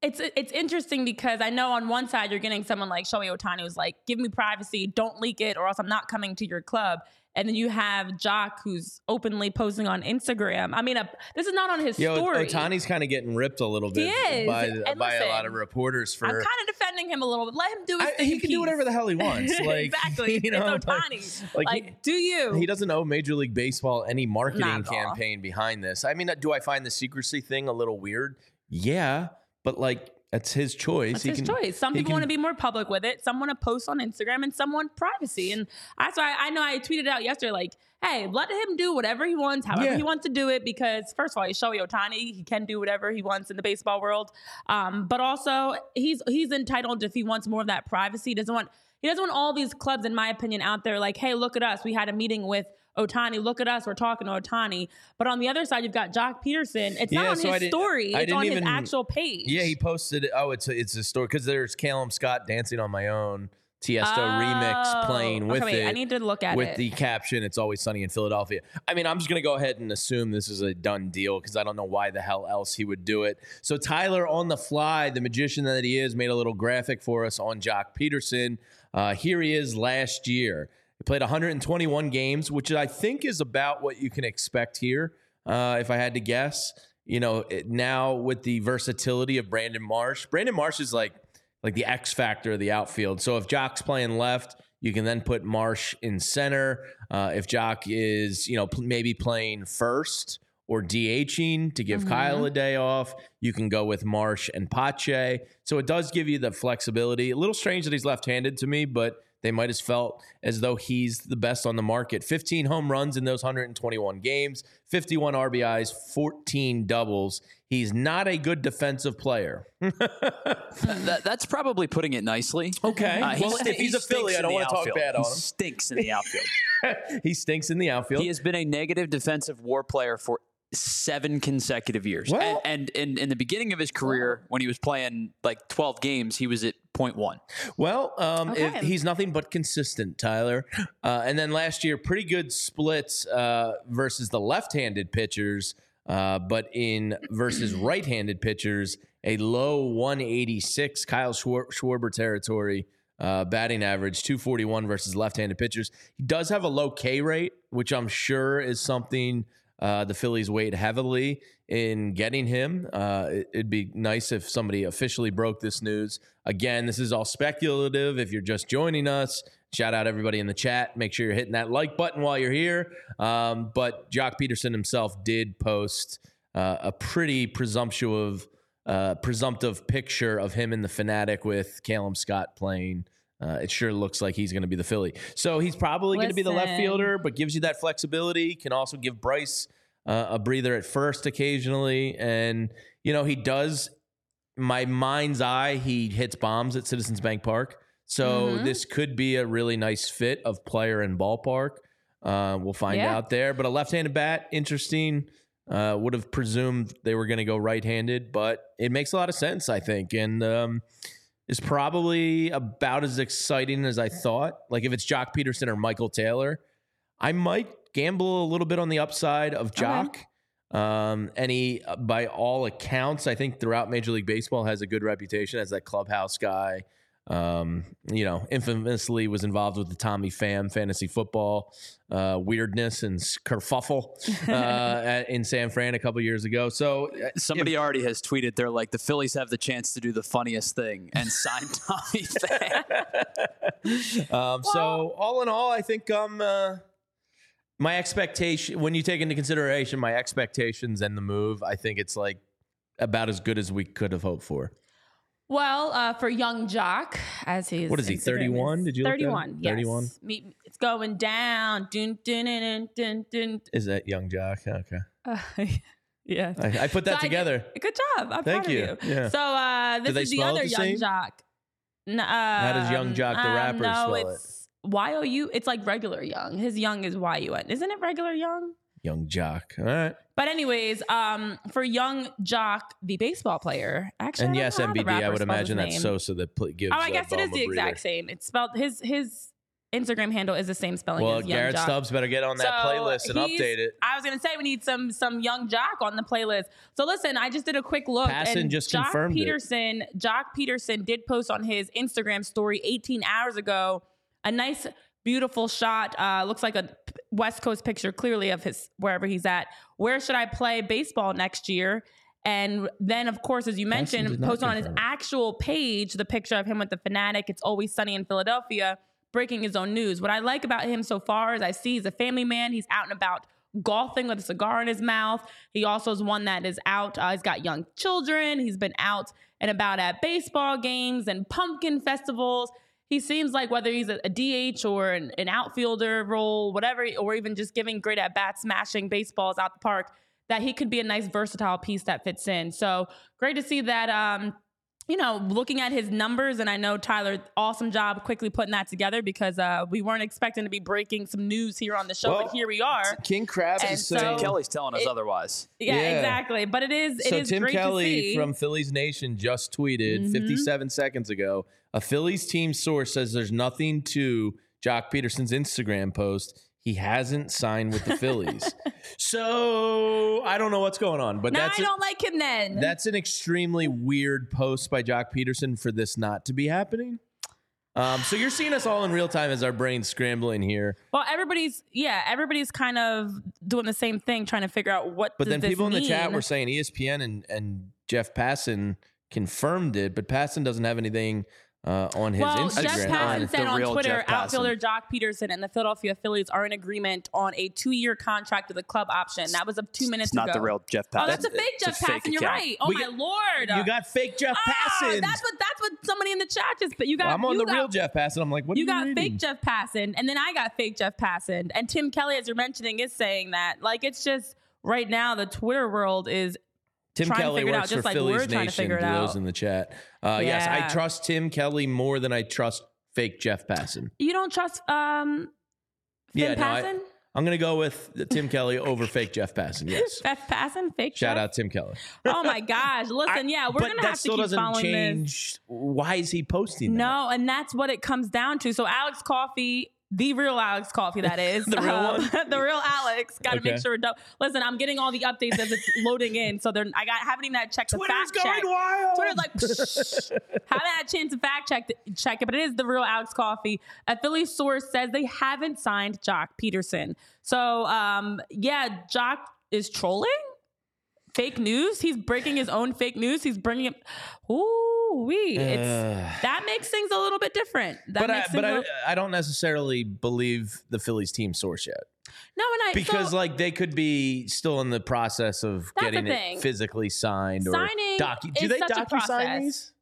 it's it's interesting because I know on one side you're getting someone like Shohei Ohtani who's like, give me privacy, don't leak it, or else I'm not coming to your club. And then you have Joc who's openly posting on Instagram. I mean, uh, this is not on his Yo, story. Ohtani's kind of getting ripped a little bit by And by a lot of reporters for. I'm kind of defending him a little bit. Let him do his I, thing. he can do whatever the hell he wants. Like exactly. you know, it's Ohtani. like, Like, he- do you? He doesn't owe Major League Baseball any marketing at all. campaign behind this. I mean, do I find the secrecy thing a little weird? Yeah, but like that's his choice. That's he his can, choice. Some people want to be more public with it. Some want to post on Instagram, and some want privacy. And that's why I know I tweeted out yesterday, like, "Hey, let him do whatever he wants, however Yeah. he wants to do it." Because first of all, he's Shohei Ohtani; he can do whatever he wants in the baseball world. Um, but also, he's he's entitled if he wants more of that privacy. He doesn't want he doesn't want all these clubs, in my opinion, out there like, "Hey, look at us. We had a meeting with." Ohtani, look at us. We're talking to Ohtani. But on the other side, you've got Joc Pederson. It's Yeah, not on so his story. It's on his actual page. Yeah, he posted. It. Oh, it's a, it's a story because there's Calum Scott dancing on my own. Tiesto remix playing with Oh, okay, wait, it. I need to look at with it. the caption, "It's always sunny in Philadelphia." I mean, I'm just gonna go ahead and assume this is a done deal because I don't know why the hell else he would do it. So Tyler, on the fly, the magician that he is, made a little graphic for us on Joc Pederson. Uh, here he is last year. He played 121 games, which I think is about what you can expect here. Uh, if I had to guess, you know, it, now with the versatility of Brandon Marsh, Brandon Marsh is like like the X factor of the outfield. So if Joc's playing left, you can then put Marsh in center. Uh, if Joc is, you know, maybe playing first or DHing to give Kyle a day off, you can go with Marsh and Pache. So it does give you the flexibility. A little strange that he's left-handed to me, but they might have felt as though he's the best on the market. 15 home runs in those 121 games, 51 RBIs, 14 doubles. He's not a good defensive player. That, that's probably putting it nicely. Okay. Uh, he well, st- if he's he a Philly, I don't want to talk bad on He him. stinks in the outfield. he stinks in the outfield. he has been a negative defensive war player for seven consecutive years. Well- and, and in, in the beginning of his career, when he was playing like 12 games, he was at 0.1. Well, um, if he's nothing but consistent, Tyler. Uh, and then last year, pretty good splits uh, versus the left-handed pitchers, uh, but in versus right-handed pitchers, a low 186 Kyle Schwar- Schwarber territory. Uh, batting average 241 versus left-handed pitchers. He does have a low K rate, which I'm sure is something uh, the Phillies weighed heavily in getting him. Uh, it, it'd be nice if somebody officially broke this news. Again, this is all speculative. If you're just joining us, shout out everybody in the chat. Make sure you're hitting that like button while you're here. Um, but Joc Pederson himself did post uh, a pretty presumptuous, uh, presumptive picture of him in the Fanatic with Calum Scott playing. Uh, it sure looks like he's going to be the Philly. So he's probably going to be the left fielder, but gives you that flexibility. Can also give Bryce uh, a breather at first occasionally. And, you know, he does, my mind's eye, he hits bombs at Citizens Bank Park. So Mhm. this could be a really nice fit of player and ballpark. Uh, we'll find Yeah. out there. But a left handed bat, interesting. Uh, would have presumed they were going to go right handed, but it makes a lot of sense, I think. And, um, is probably about as exciting as I thought. Like if it's Joc Pederson or Michael Taylor, I might gamble a little bit on the upside of Joc. Um, and he, uh, by all accounts, I think throughout Major League Baseball has a good reputation as that clubhouse guy. Um, you know, infamously was involved with the Tommy Pham fantasy football uh, weirdness and kerfuffle uh, at, in San Fran a couple years ago. So uh, Somebody already has tweeted, they're like, the Phillies have the chance to do the funniest thing and sign Tommy Pham. Um, so all in all, I think um, uh, my expectation when you take into consideration my expectations and the move, I think it's like about as good as we could have hoped for. Well, uh, for young Joc, as his What is he, 31? Did you that 31? Yes. 31? It's going down. Dun, dun, dun, dun, dun, Is that young Joc? Okay. Uh, yeah. I, I put that So together. did- good job. I'm Thank proud you. of you. Yeah. So uh, this is the other the young same? Joc. N- How does young Joc the um, rapper no, spell it? Y O U. It's like regular young. His young is Y U N. Isn't it regular young? Young Joc. All right. But anyways, um, for young Joc, the baseball player, actually, And yes, MBD. I would imagine that's name. Sosa that pl- gives. Oh, I uh, guess it is the exact same. It's spelled his his Instagram handle is the same spelling Well, as Young Garrett Joc. Stubbs better get on that So playlist and update it. I was gonna say we need some some young Joc on the playlist. So listen, I just did a quick look, Passan and just Joc confirmed it. Pederson, Joc Pederson did post on his Instagram story 18 hours ago a nice, beautiful shot. Uh, looks like a West Coast picture, clearly of his wherever he's at. Where should I play baseball next year? And then, of course, as you mentioned, posted on his it. actual page the picture of him with the fanatic. It's always sunny in Philadelphia, breaking his own news. What I like about him so far is I see he's a family man. He's out and about golfing with a cigar in his mouth. He also is one that is out. Uh, he's got young children. He's been out and about at baseball games and pumpkin festivals. He seems like whether he's a, a DH or an, an outfielder role, whatever, or even just giving great at bats, smashing baseballs out the park, that he could be a nice versatile piece that fits in. So great to see that. Um, you know, looking at his numbers, and I know Tyler, awesome job quickly putting that together because uh, we weren't expecting to be breaking some news here on the show, Well, but here we are. King Krabs And is so- saying. Kelly's telling us It- otherwise. Yeah, Yeah. exactly. But it is it so is Tim great to Kelly see. from Phillies Nation just tweeted Mhm. 57 seconds ago. A Phillies team source says there's nothing to Joc Pederson's Instagram post. He hasn't signed with the Phillies. so I don't know what's going on, but that's I a- don't like him then. that's an extremely weird post by Joc Pederson for this not to be happening. Um, so you're seeing us all in real time as our brains scrambling here. well, everybody's yeah, everybody's kind of doing the same thing, trying to figure out what. But then people in the chat were saying ESPN and, and Jeff Passan confirmed it, but Passan doesn't have anything uh, on his well, Instagram. Jeff Passan The said on real Twitter, Jeff Passan. outfielder Jock Peterson and the Philadelphia Phillies are in agreement on a two-year contract with a club option. That was up two minutes It's not the real Jeff Oh, Passan. that's a fake It's Jeff fake Passan. You're right. Oh We my got- lord! you got fake Jeff Ah, Passan. that's what that's what somebody in the chat just. But you got. I'm on the got, real Jeff Passan. I'm like, what You are got you fake reading? Jeff Passan, and then I got fake Jeff Passan, and Tim Kelly, as you're mentioning, is saying that. Like it's just right now, the Twitter world is Tim trying to Kelly figure it out, works just for like Phillies we're trying to Nation. figure it Those in the chat. Uh, Yes, I trust Tim Kelly more than I trust fake Jeff Passan. you don't trust um Finn I, I'm going to go with Tim Kelly over fake Jeff Passan. Yes. Jeff Passan, fake Shout out Tim Kelly. Oh my gosh! Listen, yeah, we're but gonna that have to still keep doesn't following this. change. Why is he posting that? No, and that's what it comes down to. So Alex Coffey, the real Alex Coffey, that is The real um, one? the real Alex. Got to Okay. make sure. We're done. Listen, I'm getting all the updates as it's loading in. So they're, I got haven't even had to check the Twitter's going check. wild. Twitter's like haven't had a chance to fact check check it, but it is the real Alex Coffey. A Philly source says they haven't signed Joc Pederson. So um, yeah, Joc is trolling. Fake news. He's breaking his own fake news. He's bringing it. Ooh, wee. It's that makes things a little bit different. That but I, but a I, I don't necessarily believe the Phillies team source yet no, and I because so, like they could be still in the process of getting it physically signed or Signing docu- Do they a docu sign these?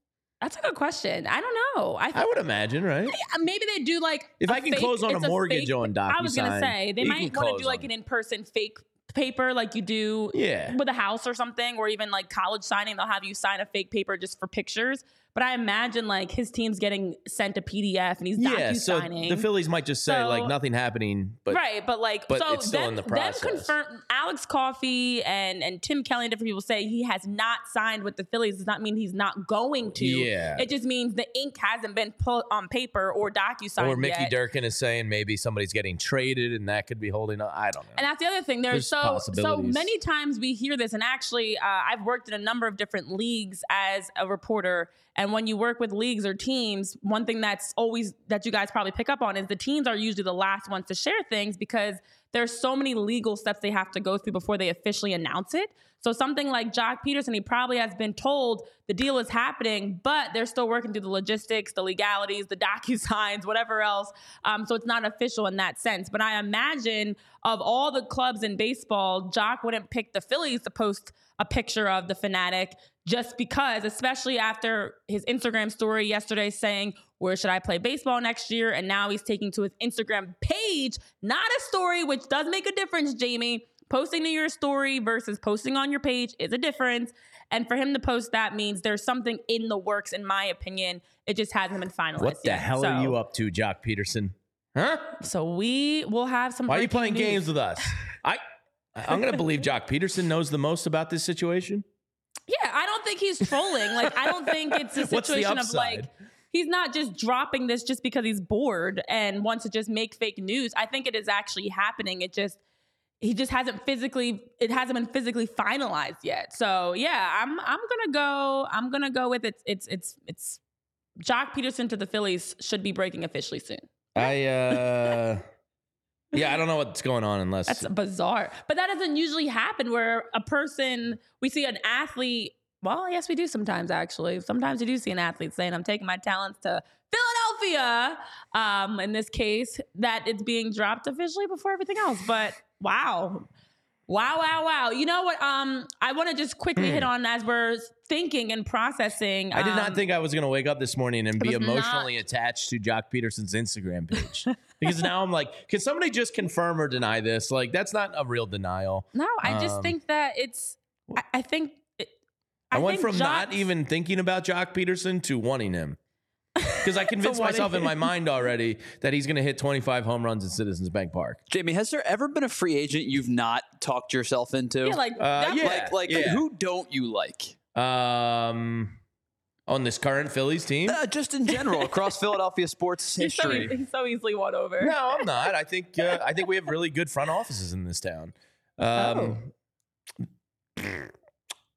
that's a good question. I don't know. I, I would imagine, right? maybe they do like If I can close on a mortgage on document. I was gonna say they might want to do like an in-person fake paper like you do Yeah. with a house or something or even like college signing they'll have you sign a fake paper just for pictures but i imagine like his team's getting sent a pdf and he's not signing. Yeah, so the Phillies might just say So- like nothing happening, but right, but like, but so it's still them, in the them process. confirm Alex Coffey and and Tim Kelly and different people say he has not signed with the Phillies. Does not mean he's not going to. Yeah. it just means the ink hasn't been put on paper or docu signed or Mickey yet. Durkin is saying maybe somebody's getting traded and that could be holding up. I don't know. And that's the other thing. There's, There's so so many times we hear this, and actually, uh, I've worked in a number of different leagues as a reporter. And when you work with leagues or teams, one thing that's always that you guys probably pick up on is the teams are usually the last ones to share things because there's so many legal steps they have to go through before they officially announce it. So something like Joc Pederson, he probably has been told the deal is happening, but they're still working through the logistics, the legalities, the docu signs, whatever else. Um, so it's not official in that sense. But I imagine of all the clubs in baseball, Joc wouldn't pick the Phillies to post a picture of the fanatic just because, especially after his Instagram story yesterday saying, Where should I play baseball next year? And now he's taking to his Instagram page, not a story, which does make a difference, Jamie. Posting to your story versus posting on your page is a difference. And for him to post that means there's something in the works, in my opinion. It just hasn't been finalized. what the yet. hell are you up to, Joc Pederson? Huh? So we will have some. Why are you playing news. games with us? I I'm gonna believe Joc Pederson knows the most about this situation. Yeah, I don't think he's trolling. Like, I don't think it's a the situation of like he's not just dropping this just because he's bored and wants to just make fake news. I think it is actually happening. It just he just hasn't physically it hasn't been physically finalized yet. So yeah, I'm I'm gonna go. I'm gonna go with it. It's it's it's Joc Pederson to the Phillies should be breaking officially soon. I uh yeah, I don't know what's going on unless That's bizarre. But that doesn't usually happen where a person, we see an athlete. Well, yes, we do sometimes actually. Sometimes you do see an athlete saying, I'm taking my talents to Philadelphia. Um, in this case, that it's being dropped officially before everything else. But wow. Wow, wow, wow. You know what? Um, I want to just quickly hit on as we're thinking and processing. I did not um, think I was going to wake up this morning and be was not- emotionally attached to Joc Pederson's Instagram page. because now I'm like, can somebody just confirm or deny this? Like, that's not a real denial. No, I just Um, think that it's. I, I think it, I, went think from not even thinking about Joc Pederson to wanting him. Because I convinced myself in my mind already that he's going to hit 25 home runs in Citizens Bank Park. Jamie, has there ever been a free agent you've not talked yourself into? Yeah, like Uh, yeah. like, like yeah. who don't you like? Um, on this current Phillies team? Uh, just in general, across Philadelphia sports he's so, history. he's so easily won over. No, I'm not. I think uh, I think we have really good front offices in this town. Um,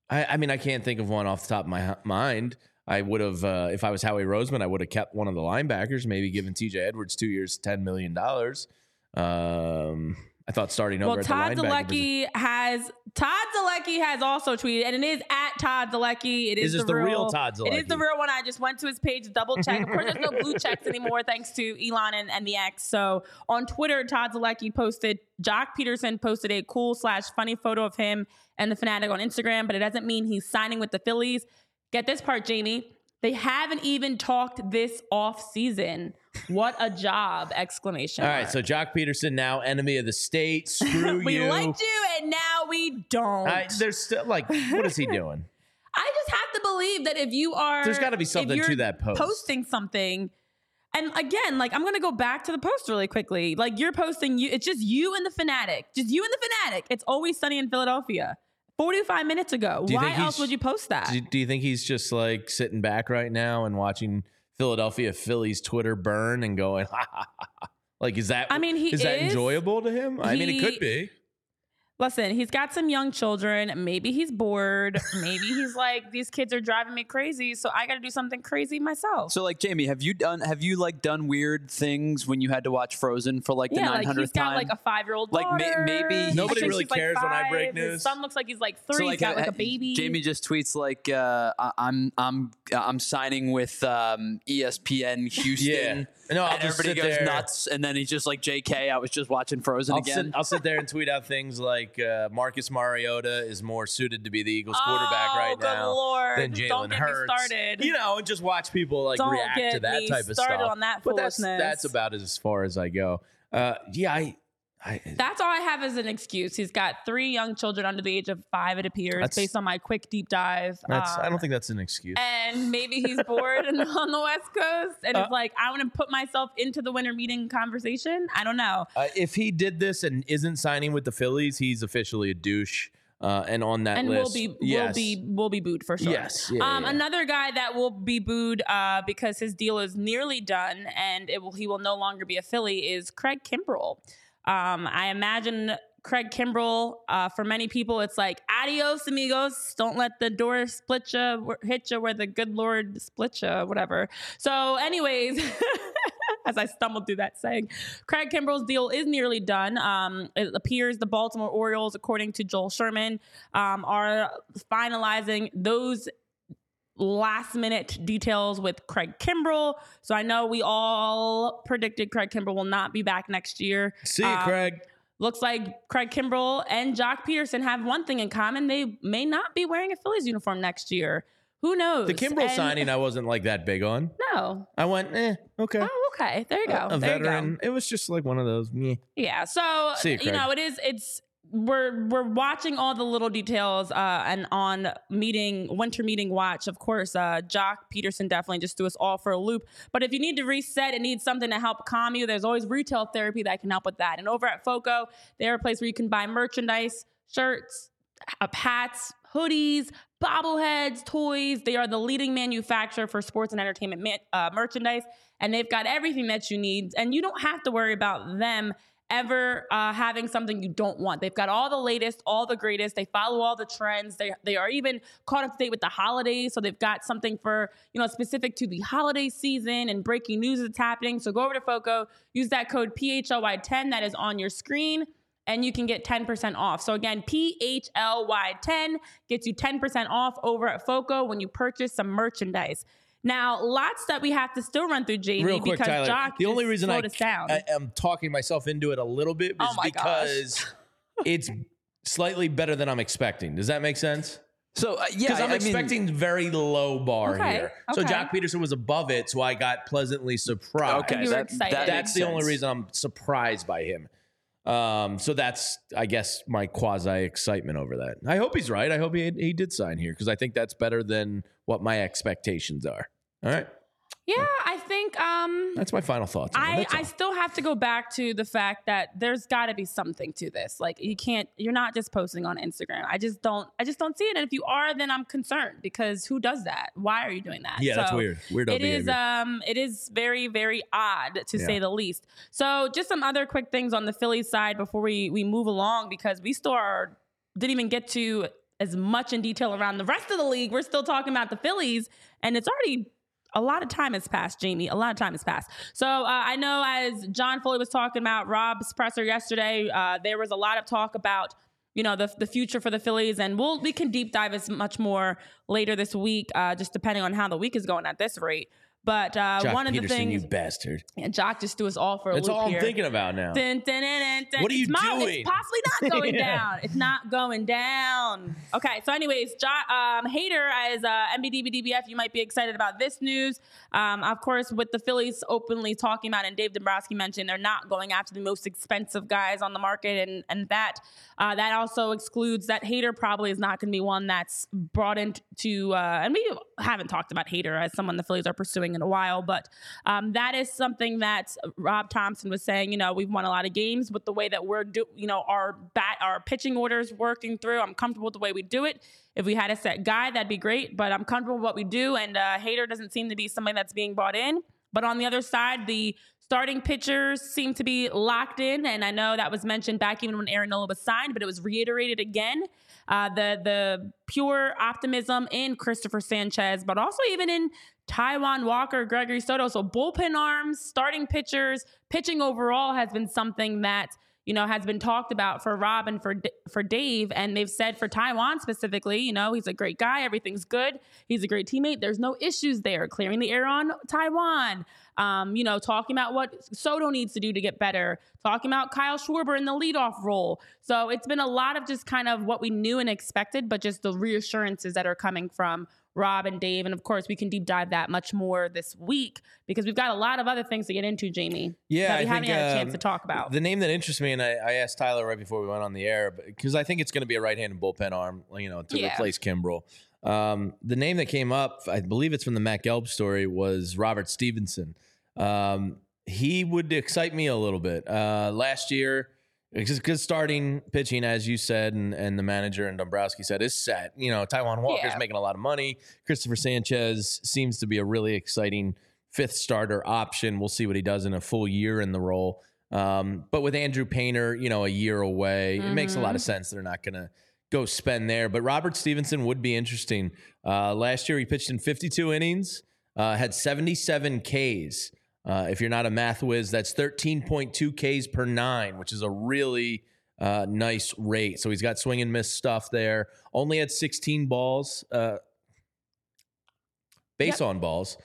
I, I mean, I can't think of one off the top of my h- mind. I would have, uh, if I was Howie Roseman, I would have kept one of the linebackers, maybe given T.J. Edwards two years, ten million dollars. Um, I thought starting over Well, at Todd the Zolecki has Todd Zolecki has also tweeted, and it is at Todd Zolecki. It is, This is the real Todd It is the real one. I just went to his page to double check. Of course, there's no blue checks anymore thanks to Elon and, and the X. So on Twitter, Todd Zolecki posted Joc Pederson posted a cool slash funny photo of him and the fanatic on Instagram, but it doesn't mean he's signing with the Phillies. Get this part, Jamie. They haven't even talked this off season. What a job! Exclamation. All right, mark. so Joc Pederson now enemy of the state. Screw we you. We liked you, and now we don't. I, there's still like, what is he doing? I just have to believe that if you are, There's gotta be something to that post. Posting something, and again, like I'm gonna go back to the post really quickly. Like you're posting, you it's just you and the fanatic, just you and the fanatic. It's always sunny in Philadelphia. 45 minutes ago. Why else would you post that? Do, do you think he's just like sitting back right now and watching Philadelphia Phillies Twitter burn and going, like, is that? I mean, he is that enjoyable to him? I mean, it could be. Listen, he's got some young children. Maybe he's bored. Maybe he's like, these kids are driving me crazy, so I got to do something crazy myself. So, like Jamie, have you done? Have you like done weird things when you had to watch Frozen for like the yeah, nine like hundredth he's got time? like a five year old Like, may- maybe Nobody really she's, like, cares when I break five. His news. son looks like he's like three. So, he's got like a baby. Jamie just tweets like, uh, I- "I'm I'm I'm signing with um, ESPN Houston." Yeah. No, I'll and just everybody sit goes there. nuts, and then he's just like, "JK, I was just watching Frozen I'll again." sit, I'll sit there and tweet out things like uh, Marcus Mariota is more suited to be the Eagles quarterback Oh, right good now Lord. than Don't Jalen get me Hurts. started. You know, and just watch people like Don't react get to that me type of started stuff. on that but that's foolishness. that's about as far as I go. Uh, yeah, I, I That's all I have as an excuse. He's got three young children under the age of five, it appears, based on my quick deep dive. that's I Um, don't think that's an excuse. and maybe he's bored and on the West Coast and Uh, it's like, I want to put myself into the winter meeting conversation. I don't know. Uh, if he did this and isn't signing with the Phillies, he's officially a douche. Uh, and on that and list, will be yes. will be we'll be booed for sure. Yes. Yeah, um, yeah, yeah. another guy that will be booed uh, because his deal is nearly done and it will he will no longer be a Philly is Craig Kimbrel. Um, I imagine Craig Kimbrel uh, for many people it's like adios amigos. Don't let the door split you, hit you where the good Lord split you, whatever. So, anyways. As I stumbled through that saying, Craig Kimbrel's deal is nearly done. Um, it appears the Baltimore Orioles, according to Joel Sherman, um, are finalizing those last minute details with Craig Kimbrel. So I know we all predicted Craig Kimbrel will not be back next year. See you, Um, Craig. Looks like Craig Kimbrel and Joc Pederson have one thing in common. They may not be wearing a Phillies uniform next year. Who knows? The Kimbrell And- signing, I wasn't like that big on. No. I went, eh, okay. Oh, okay. There you go. A, a you go. veteran. It was just like one of those. Meh. Yeah. So See you, you, know, it is. It's we're we're watching all the little details, uh, and on meeting winter meeting watch. Of course, uh, Joc Pederson definitely just threw us all for a loop. But if you need to reset and need something to help calm you, there's always retail therapy that can help with that. And over at Foco, they're a place where you can buy merchandise, shirts, uh, hats, hoodies, bobbleheads, toys. They are the leading manufacturer for sports and entertainment uh, merchandise, and they've got everything that you need. And you don't have to worry about them ever uh, having something you don't want. They've got all the latest, all the greatest. They follow all the trends. They they are even caught up to date with the holidays, so they've got something for you know specific to the holiday season and breaking news that's happening. So go over to Foco, use that code PHLY10 that is on your screen and you can get 10% off. So again, PHLY10 gets you 10% off over at FOCO when you purchase some merchandise. Now, lots that we have to still run through, Jamie, Real quick, because Tyler. Joc the only reason I, down. I am talking myself into it a little bit is Oh because it's slightly better than I'm expecting. Does that make sense? so uh, yeah, Because I'm I mean- expecting very low bar Okay, here. So okay. Joc Pederson was above it, so I got pleasantly surprised. Okay, You were that- excited. that That's makes the only reason I'm surprised by him. Um, so that's, I guess, my quasi excitement over that. I hope he's right. I hope he he did sign here because I think that's better than what my expectations are. All right, Yeah, I think um that's my final thoughts. I, I still have to go back to the fact that there's got to be something to this. Like you can't, you're not just posting on Instagram. I just don't, I just don't see it. And if you are, then I'm concerned because who does that? Why are you doing that? yeah, that's So weird. Weirdo It is, behavior. um, it is very, very odd to Yeah. say the least. So just some other quick things on the Phillies side before we we move along because we still are didn't even get to as much in detail around the rest of the league. We're still talking about the Phillies, and it's already a lot of time has passed, Jamie. A lot of time has passed. So uh, I know as John Foley was talking about Rob's presser yesterday, uh, there was a lot of talk about you know the the future for the Phillies, and we'll we can deep dive as much more later this week, uh, just depending on how the week is going at this rate. But uh, Joc one of Pederson, the things, you bastard. and Joc just threw us all for a That's loop all I'm here. thinking about now. Dun, dun, dun. What are you it's doing? It's possibly not going Yeah. down. It's not going down. Okay, so anyways, jo- um, Hader as uh, MBDBDBF, you might be excited about this news. Um, of course, with the Phillies openly talking about, and Dave Dombrowski mentioned, they're not going after the most expensive guys on the market, and and that uh, that also excludes that Hader probably is not going to be one that's brought into. Uh, and we haven't talked about Hader as someone the Phillies are pursuing in a while, but um, that is something that Rob Thomson was saying. You know, we've won a lot of games with the way that we're do. You know, our bat, our pitching orders working through. I'm comfortable with the way we do it. If we had a set guy, that'd be great. But I'm comfortable with what we do. And uh, Hader doesn't seem to be somebody that's being brought in. But on the other side, the starting pitchers seem to be locked in, and I know that was mentioned back even when Aaron Nola was signed, but it was reiterated again. Uh, the the pure optimism in Christopher Sanchez, but also even in Taijuan Walker, Gregory Soto. So bullpen arms, starting pitchers, pitching overall has been something that you know has been talked about for Rob and for for Dave, and they've said for Taijuan specifically, you know, he's a great guy, everything's good, he's a great teammate. There's no issues there. Clearing the air on Taijuan, um, you know, talking about what Soto needs to do to get better, talking about Kyle Schwarber in the leadoff role. So it's been a lot of just kind of what we knew and expected, but just the reassurances that are coming from Rob and Dave. And of course, we can deep dive that much more this week because we've got a lot of other things to get into, Jamie. Yeah, that we I haven't think, had a chance um, to talk about. The name that interests me, and I, I asked Tyler right before we went on the air, because I think it's going to be a right-handed bullpen arm, you know, to Yeah. replace Kimbrel. Um, the name that came up, I believe it's from the Matt Gelb story, was Robert Stephenson. Um, he would excite me a little bit. Uh, last year, because starting pitching, as you said, and, and the manager and Dombrowski said, is set. You know, Taijuan Walker's Yeah. making a lot of money. Christopher Sanchez seems to be a really exciting fifth starter option. We'll see what he does in a full year in the role. Um, but with Andrew Painter, you know, a year away, it makes a lot of sense. They're not going to go spend there. But Robert Stephenson would be interesting. Uh, last year, he pitched in 52 innings, uh, had 77 Ks. Uh, if you're not a math whiz, that's 13.2 Ks per nine, which is a really uh, nice rate. So he's got swing and miss stuff there. Only had 16 balls, uh, base on balls.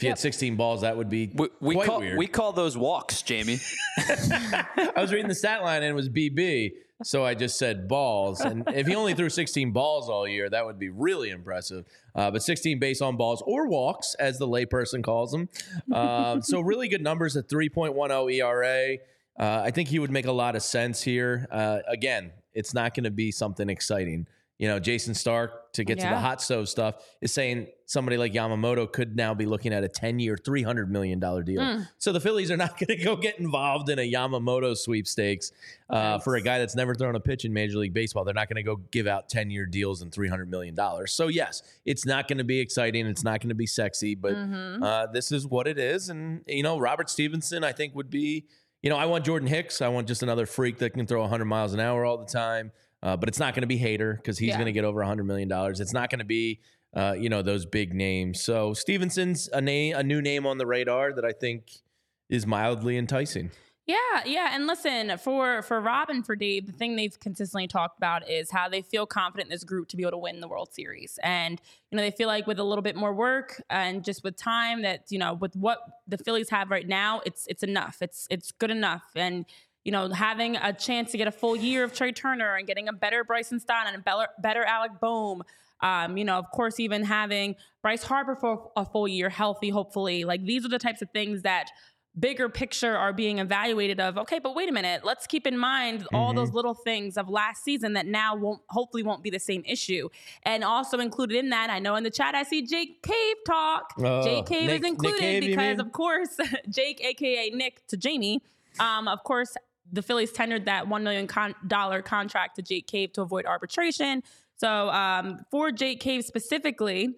If you Yep. had 16 balls, that would be We, we quite call weird. we call those walks, Jamie. I was reading the stat line and it was BB. So I just said balls. And if he only threw 16 balls all year, that would be really impressive. Uh, but 16 base on balls or walks, as the layperson calls them. Um, so really good numbers at 3.10 ERA. Uh, I think he would make a lot of sense here. Uh, again, it's not going to be something exciting. You know, Jayson Stark, to get to the hot stove stuff, is saying somebody like Yamamoto could now be looking at a 10 year, $300 million deal. Mm. So the Phillies are not going to go get involved in a Yamamoto sweepstakes uh, for a guy that's never thrown a pitch in Major League Baseball. They're not going to go give out 10 year deals and $300 million. So, yes, it's not going to be exciting. It's not going to be sexy, but Mm-hmm. uh, this is what it is. And, you know, Robert Stephenson, I think, would be, you know, I want Jordan Hicks. I want just another freak that can throw 100 miles an hour all the time. Uh, but it's not going to be Hader because he's Yeah. going to get over $100 million. It's not going to be, uh, you know, those big names. So Stephenson's a name, a new name on the radar that I think is mildly enticing. Yeah, yeah, and listen for for Rob and for Dave, the thing they've consistently talked about is how they feel confident in this group to be able to win the World Series, and you know they feel like with a little bit more work and just with time that you know with what the Phillies have right now, it's it's enough. It's it's good enough, and you know having a chance to get a full year of Trea Turner and getting a better Bryson Stott and a better, better Alec Bohm. Um, you know, of course, even having Bryce Harper for a full year, healthy, hopefully. Like these are the types of things that bigger picture are being evaluated of okay but wait a minute let's keep in mind all Mm-hmm. those little things of last season that now won't hopefully won't be the same issue and also included in that i know in the chat i see jake cave talk Oh, jake cave Nick- is included Cave, because of course jake aka nick to jamie um, of course the phillies tendered that $1 million con- dollar contract to jake cave to avoid arbitration so um, for jake cave specifically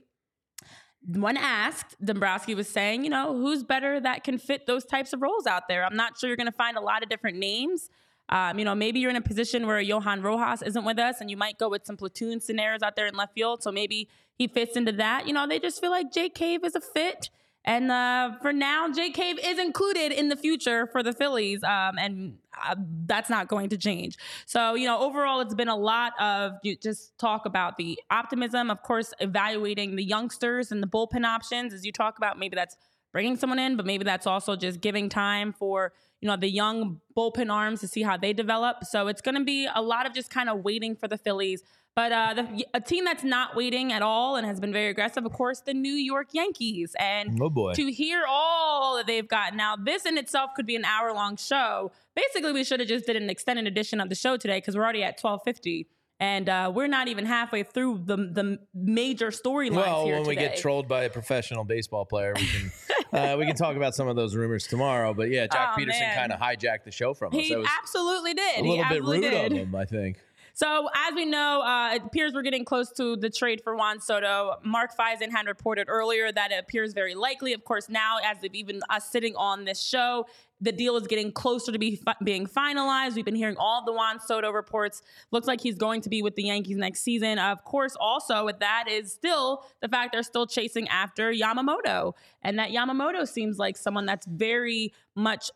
when asked, Dombrowski was saying, you know, who's better that can fit those types of roles out there? I'm not sure you're going to find a lot of different names. Um, you know, maybe you're in a position where Johan Rojas isn't with us and you might go with some platoon scenarios out there in left field. So maybe he fits into that. You know, they just feel like Jake Cave is a fit. And uh, for now, Jake Cave is included in the future for the Phillies, um, and uh, that's not going to change. So, you know, overall, it's been a lot of just talk about the optimism, of course, evaluating the youngsters and the bullpen options as you talk about. Maybe that's bringing someone in, but maybe that's also just giving time for you know the young bullpen arms to see how they develop. So it's going to be a lot of just kind of waiting for the Phillies. But uh, the, a team that's not waiting at all and has been very aggressive, of course, the New York Yankees. And Oh, boy. to hear all that they've got now, this in itself could be an hour long show. Basically, we should have just did an extended edition of the show today because we're already at twelve fifty. And uh, we're not even halfway through the the major storylines Well, when we get trolled by a professional baseball player, we can uh, we can talk about some of those rumors tomorrow. But yeah, Joc Oh, Pederson kind of hijacked the show from us. he absolutely did. a He little bit rude did. of him, I think. So, as we know, uh, it appears we're getting close to the trade for Juan Soto. Mark Feinsand had reported earlier that it appears very likely. Of course, now, as of even us sitting on this show, the deal is getting closer to be fi- being finalized. We've been hearing all the Juan Soto reports. Looks like he's going to be with the Yankees next season. Of course, also with that is still the fact they're still chasing after Yamamoto, and that Yamamoto seems like someone that's very much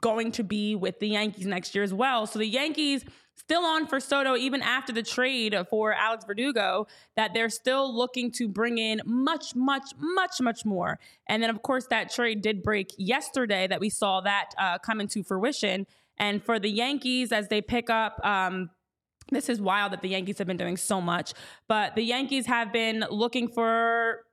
going to be with the Yankees next year as well. So the Yankees still on for Soto even after the trade for Alex Verdugo that they're still looking to bring in much much much much more. And then of course that trade did break yesterday that we saw that uh, come into fruition. And for the Yankees as they pick up um, this is wild that the Yankees have been doing so much, but the Yankees have been looking for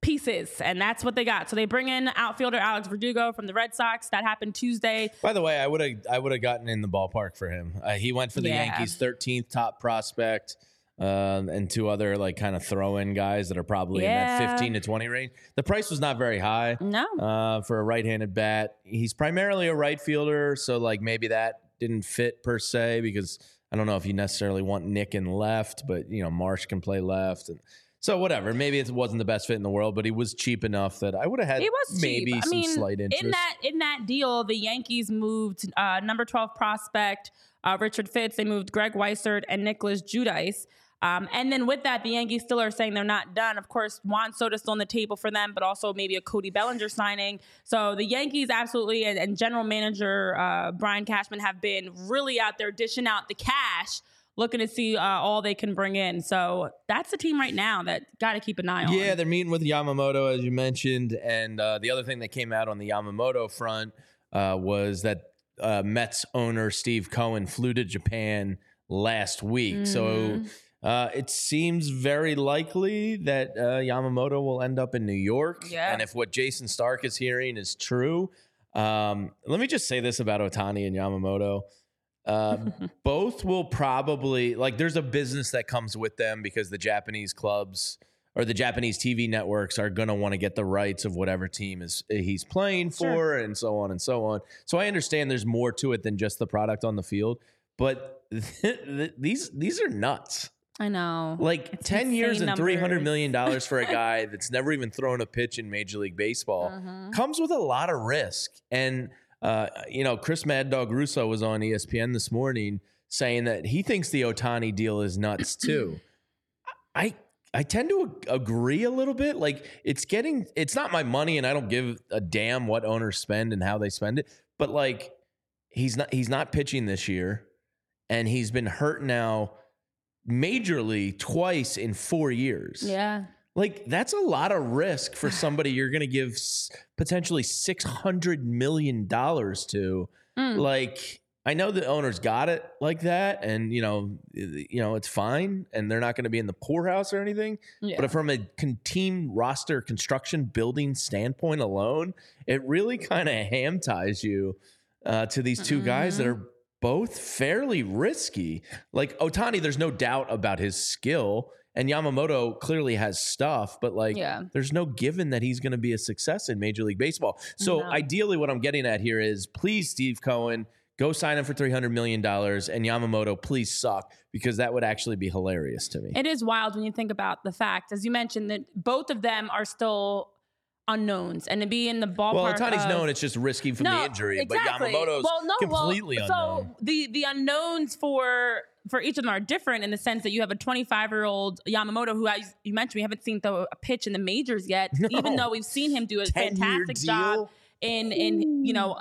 pieces, and that's what they got. So they bring in outfielder Alex Verdugo from the Red Sox. That happened Tuesday. By the way, I would have I would have gotten in the ballpark for him. Uh, he went for the Yeah. Yankees' 13th top prospect. Um, and two other like kind of throw-in guys that are probably in that 15 to 20 range. The price was not very high. No. uh, for a right-handed bat. He's primarily a right fielder, so like maybe that didn't fit per se because I don't know if you necessarily want Nick in left, but you know Marsh can play left, and so whatever. Maybe it wasn't the best fit in the world, but he was cheap enough that I would have had It was maybe cheap. some I mean, slight interest. in that in that deal. The Yankees moved uh, number twelve prospect uh, Richard Fitts. They moved Greg Weissert and Nicholas Judice. Um, and then with that, the Yankees still are saying they're not done. Of course, Juan Soto's still on the table for them, but also maybe a Cody Bellinger signing. So the Yankees absolutely and, and general manager uh, Brian Cashman have been really out there dishing out the cash, looking to see uh, all they can bring in. So that's the team right now that got to keep an eye on. Yeah, they're meeting with Yamamoto, as you mentioned. And uh, the other thing that came out on the Yamamoto front uh, was that uh, Mets owner Steve Cohen flew to Japan last week. So Mm-hmm. uh, it seems very likely that uh, Yamamoto will end up in New York. Yeah. And if what Jayson Stark is hearing is true, um, let me just say this about Ohtani and Yamamoto. Uh, both will probably like there's a business that comes with them because the Japanese clubs or the Japanese TV networks are going to want to get the rights of whatever team is he's playing for Sure. and so on and so on. So I understand there's more to it than just the product on the field, but these these are nuts. I know. Like It's 10 years and 300 numbers. million dollars for a guy that's never even thrown a pitch in Major League Baseball Mhm. comes with a lot of risk. And uh, you know, Chris Mad Dog Russo was on ESPN this morning saying that he thinks the Ohtani deal is nuts too. I I tend to agree a little bit. Like it's getting it's not my money and I don't give a damn what owners spend and how they spend it. But like he's not he's not pitching this year and he's been hurt now majorly twice in 4 years. Yeah. Like that's a lot of risk for somebody you're going to give s- potentially 600 million dollars to. Mm. Like I know the owners got it like that, and you know, you know, it's fine, and they're not going to be in the poorhouse or anything. Yeah. But from a con- team roster construction building standpoint alone, it really kind of ham ties you uh, to these 2 guys that Mm-hmm. are both fairly risky. Like Ohtani, there's no doubt about his skill, and Yamamoto clearly has stuff, but like, Yeah. there's no given that he's going to be a success in Major League Baseball. So No. ideally, what I'm getting at here is, please, Steve Cohen. Go sign him for three hundred million dollars, and Yamamoto, please suck because that would actually be hilarious to me. It is wild when you think about the fact, as you mentioned, that both of them are still unknowns, and to be in the ballpark. well, Ohtani's known it's just risky from the injury, exactly. but Yamamoto's well, no, completely well, unknown. So the the unknowns for for each of them are different in the sense that you have a 25 year old Yamamoto who, as you mentioned, we haven't seen throw a pitch in the majors yet, even though we've seen him do a fantastic job in in you know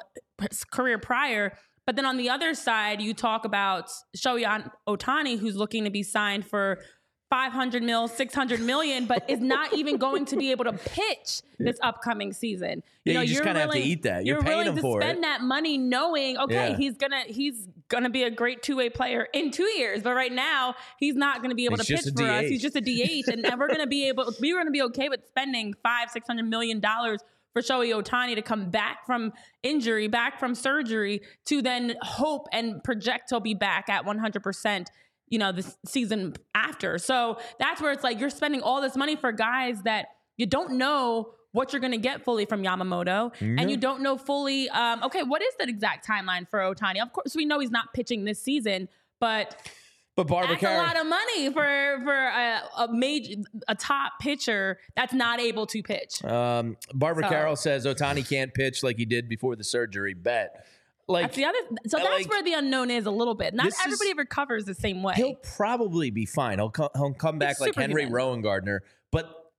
career prior. But then on the other side, you talk about Shohei Ohtani, who's looking to be signed for 500 mil, 600 million, but is not even going to be able to pitch this upcoming season. Yeah, you just you're kinda have to eat that. You're paying willing to spend it. that money knowing, okay, Yeah. he's gonna he's gonna be a great two way player in two years, but right now he's not gonna be able He's to pitch for us. He's just a DH, and, and we're gonna be able we're gonna be okay with spending five, six hundred million dollars for Shohei Ohtani to come back from injury, back from surgery, to then hope and project he'll be back at 100%, you know, the season after. So that's where it's like you're spending all this money for guys that you don't know what you're going to get fully from Yamamoto, and you don't know fully, um, okay, what is the exact timeline for Ohtani? Of course, we know he's not pitching this season, but But Barbara that's a lot of money for for a, a major a top pitcher that's not able to pitch. um, Barbara So- Carroll says Ohtani can't pitch like he did before the surgery. Bet. Like That's the other. So that's like- where the unknown is a little bit. Not This is- everybody recovers the same way. he'll probably be fine. He'll come, he'll come back like Henry. Rowan Gardner. But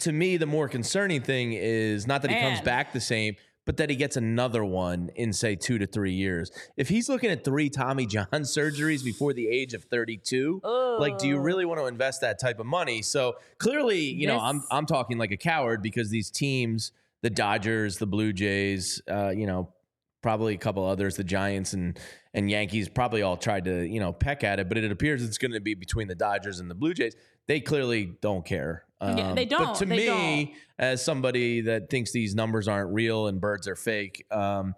to me, the more concerning thing is not that he comes back the same, but that he gets another one in say two to three years. If he's looking at three Tommy John surgeries before the age of 32, like, do you really want to invest that type of money? So clearly, you know, I'm I'm talking like a coward because these teams, the Dodgers, the Blue Jays, uh, you know, probably a couple others, the Giants and and Yankees, probably all tried to you know peck at it, but it appears it's going to be between the Dodgers and the Blue Jays. They clearly don't care. Yeah, they don't. to They me, as somebody that thinks these numbers aren't real and birds are fake, um,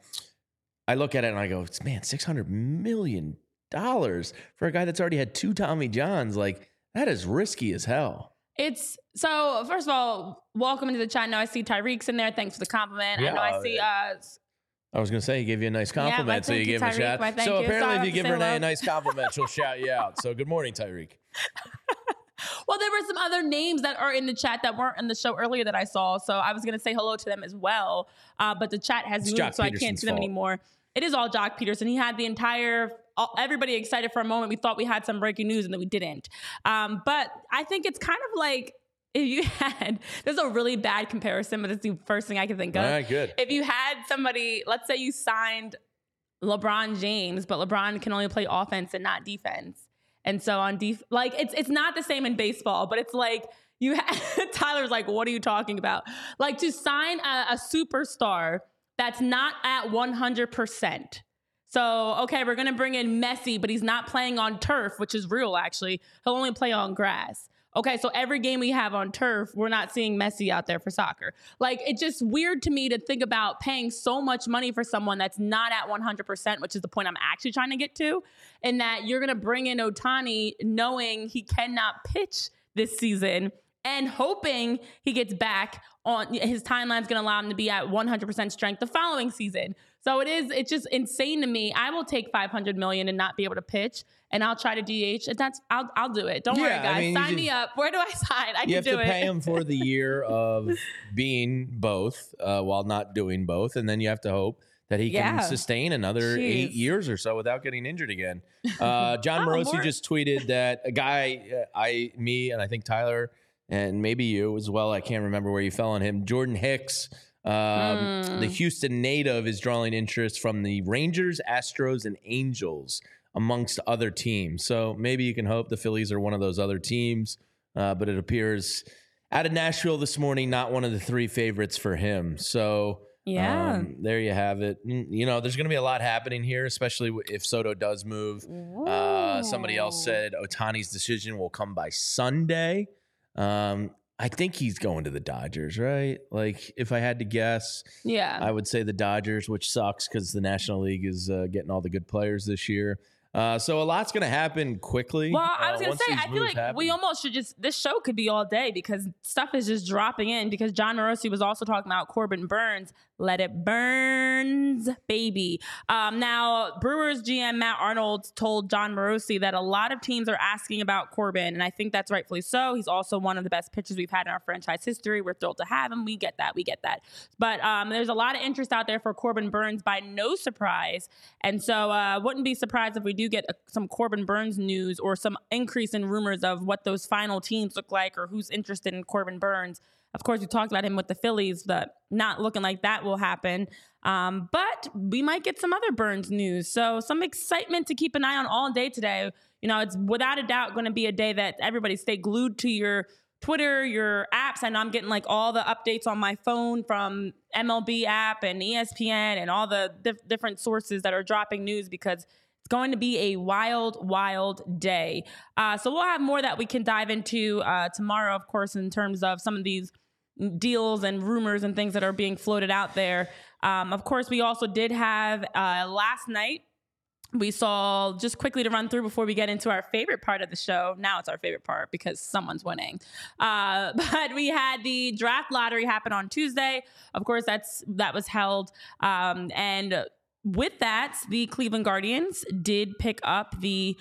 I look at it and I go, man, six hundred million dollars for a guy that's already had two Tommy Johns, like that is risky as hell. It's so. First of all, welcome into the chat. Now I see Tyreek's in there. Thanks for the compliment. I know I see. Uh, I was going to say, he gave you a nice compliment, so you you, gave him a Tyreek. shout. So you. apparently, Sorry, if you give Renee a nice compliment, she'll shout you out. So good morning, Tyreek. well, there were some other names that are in the chat that weren't in the show earlier that I saw. So I was going to say hello to them as well. Uh, but the chat has It's moved, Joc so I can't Pederson's see them fault. anymore. It is all Joc Pederson. He had the entire all, everybody excited for a moment. We thought we had some breaking news, and then we didn't. Um, but I think it's kind of like if you had this is a really bad comparison, but it's the first thing I can think of. All right, good. If you had somebody, let's say you signed LeBron James, but LeBron can only play offense and not defense. And so on def like it's it's not the same in baseball, but it's like you have Tyler's like, what are you talking about? Like to sign a, a superstar that's not at 100%. So, okay, we're going to bring in Messi, but he's not playing on turf, which is real actually. He'll only play on grass. Okay, so every game we have on turf, we're not seeing Messi out there for soccer. Like, it's just weird to me to think about paying so much money for someone that's not at 100%, which is the point I'm actually trying to get to, and that you're going to bring in Ohtani knowing he cannot pitch this season and hoping he gets back on his timeline's going to allow him to be at 100% strength the following season. So it is it's just insane to me. I will take 500 million and not be able to pitch and I'll try to DH. And that's I'll I'll do it. Don't worry Yeah, I guys. mean, you sign me up. Where do I sign? I. You have to it. pay him for the year of being both uh, while not doing both, and then you have to hope that he can sustain another eight years or so without getting injured again. Uh, Jon Oh, Morosi just tweeted that a guy, uh, I, me, and I think Tyler, and maybe you as well. I can't remember where you fell on him. Jordan Hicks. Um, Hmm. The Houston native is drawing interest from the Rangers, Astros, and Angels, amongst other teams. So maybe you can hope the Phillies are one of those other teams. Uh, but it appears out of Nashville this morning, not one of the three favorites for him. So Yeah. Um, there you have it. Mm, You know, there's going to be a lot happening here, especially if Soto does move. Uh, somebody else said Ohtani's decision will come by Sunday. Um, I think he's going to the Dodgers, right? Like, if I had to guess, Yeah. I would say the Dodgers, which sucks because the National League is uh, getting all the good players this year. Uh, so a lot's going to happen quickly. Well, I uh, was gonna say, I feel like we almost should just this show could be all day because stuff is just dropping in. Because Jon Morosi was also talking about Corbin Burnes. Let it burns, baby. Um, now, Brewers GM Matt Arnold told Jon Morosi that a lot of teams are asking about Corbin, and I think that's rightfully so. He's also one of the best pitchers we've had in our franchise history. We're thrilled to have him. We get that. We get that. But um, there's a lot of interest out there for Corbin Burnes by no surprise. And so, uh, wouldn't be surprised if we do get uh some Corbin Burnes news or some increase in rumors of what those final teams look like or who's interested in Corbin Burnes. Of course, we talked about him with the Phillies, but not looking like that will happen. Um, but we might get some other Burnes news. So, some excitement to keep an eye on all day today. You know, it's without a doubt going to be a day that everybody stay glued to your Twitter, your apps. I know I'm getting like all the updates on my phone from MLB app and ESPN and all the dif- different sources that are dropping news because it's going to be a wild, wild day. Uh, so we'll have more that we can dive into uh, tomorrow, of course, in terms of some of these deals and rumors and things that are being floated out there. Um, of course, we also did have uh, last night we saw just quickly to run through before we get into our favorite part of the show. Now it's our favorite part because someone's winning. Uh, but we had the draft lottery happen on Tuesday. Of course, that's that was held, um, and with that, the Cleveland Guardians did pick up the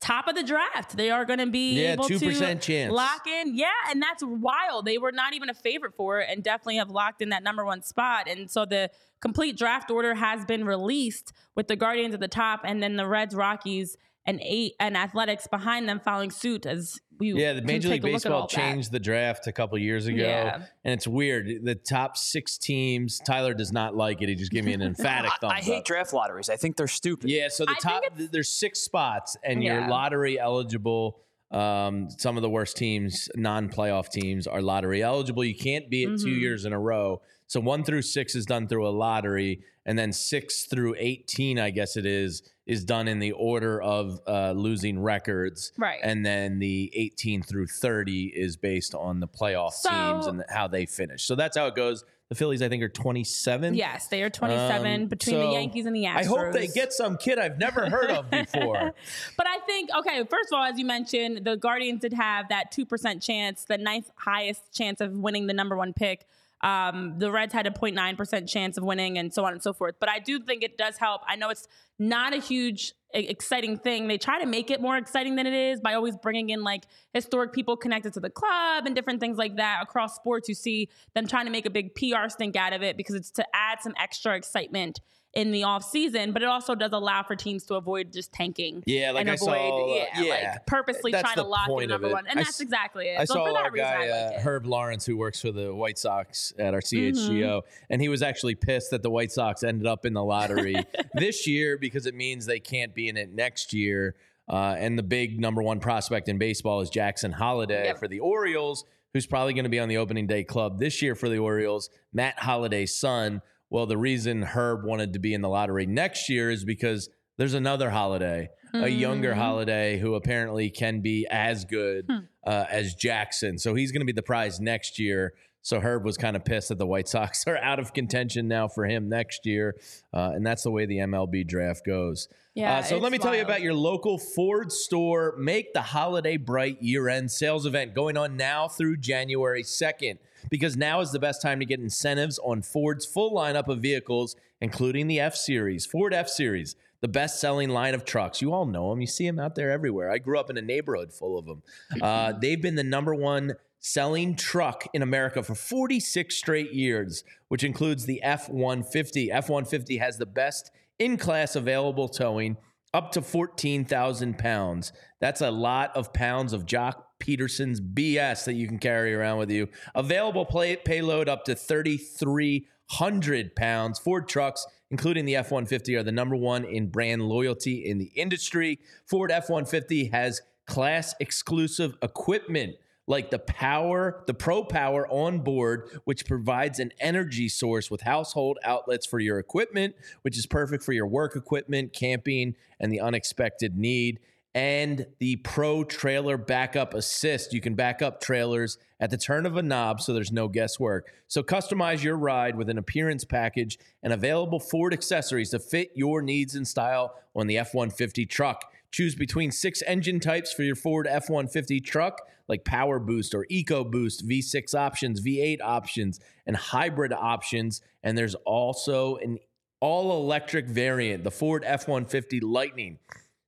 top of the draft. They are going to be Yeah, able 2% to chance. lock in. Yeah, and that's wild. They were not even a favorite for it, and definitely have locked in that number one spot. And so the complete draft order has been released with the Guardians at the top, and then the Reds, Rockies, and eight and Athletics behind them following suit. As we Yeah, the Major League take a look at all Baseball that. changed the draft a couple years ago, Yeah. and it's weird. The top six teams, Tyler does not like it. He just gave me an emphatic I, thumbs I hate up. draft lotteries. I think they're stupid. Yeah, so the I top there's six spots, and you're lottery eligible. Um, some of the worst teams, non-playoff teams, are lottery eligible. You can't be it two Mhm. years in a row. So one through six is done through a lottery, and then six through eighteen, I guess it is, is done in the order of uh, losing records. Right. And then the 18 through 30 is based on the playoff teams and how they finish. So that's how it goes. The Phillies, I think, are 27. Yes, they are 27 Um, between the Yankees and the Astros. I hope they get some kid I've never heard of before. but I think, okay, first of all, as you mentioned, the Guardians did have that 2% chance, the ninth highest chance of winning the number one pick. Um, the Reds had a 0.9% chance of winning and so on and so forth. But I do think it does help. I know it's not a huge exciting thing. They try to make it more exciting than it is by always bringing in like historic people connected to the club and different things like that across sports. You see them trying to make a big PR stink out of it because it's to add some extra excitement in the off season, but it also does allow for teams to avoid just tanking. Yeah, like and I avoid, saw, uh, yeah, yeah. like purposely That's trying to lock in number one, and I that's s- exactly it. I so saw for our that reason, guy like uh. Herb Lawrence, who works for the White Sox at our CHGO, Mm-hmm. and he was actually pissed that the White Sox ended up in the lottery this year because it means they can't be in it next year. Uh, and the big number one prospect in baseball is Jackson Holliday Yep. for the Orioles, who's probably going to be on the opening day club this year for the Orioles. Matt Holliday's son. Well, the reason Herb wanted to be in the lottery next year is because there's another Holliday, a younger Mhm. Holliday who apparently can be as good Hmm. uh, as Jackson. So he's going to be the prize next year. So Herb was kind of pissed that the White Sox are out of contention now for him next year, uh, and that's the way the MLB draft goes. Yeah, Uh, so let me tell you about your local Ford store. Make the holiday bright year-end sales event going on now through January 2nd because now is the best time to get incentives on Ford's full lineup of vehicles, including the F Series, Ford F Series, the best-selling line of trucks. You all know them. You see them out there everywhere. I grew up in a neighborhood full of them. Uh, they've been the number one selling truck in America for 46 straight years, which includes the F 150. F 150 has the best in class available towing up to 14,000 pounds. That's a lot of pounds of Joc Pederson's BS that you can carry around with you. Available payload up to 3,300 pounds. Ford trucks, including the F 150, are the number one in brand loyalty in the industry. Ford F 150 has class exclusive equipment like the power, the Pro Power on board, which provides an energy source with household outlets for your equipment, which is perfect for your work equipment, camping, and the unexpected need. And the Pro Trailer Backup Assist. You can back up trailers at the turn of a knob so there's no guesswork. So customize your ride with an appearance package and available Ford accessories to fit your needs and style on the F 150 truck. Choose between six engine types for your Ford F 150 truck, like Power Boost or Eco Boost, V6 options, V8 options, and hybrid options. And there's also an all electric variant, the Ford F 150 Lightning.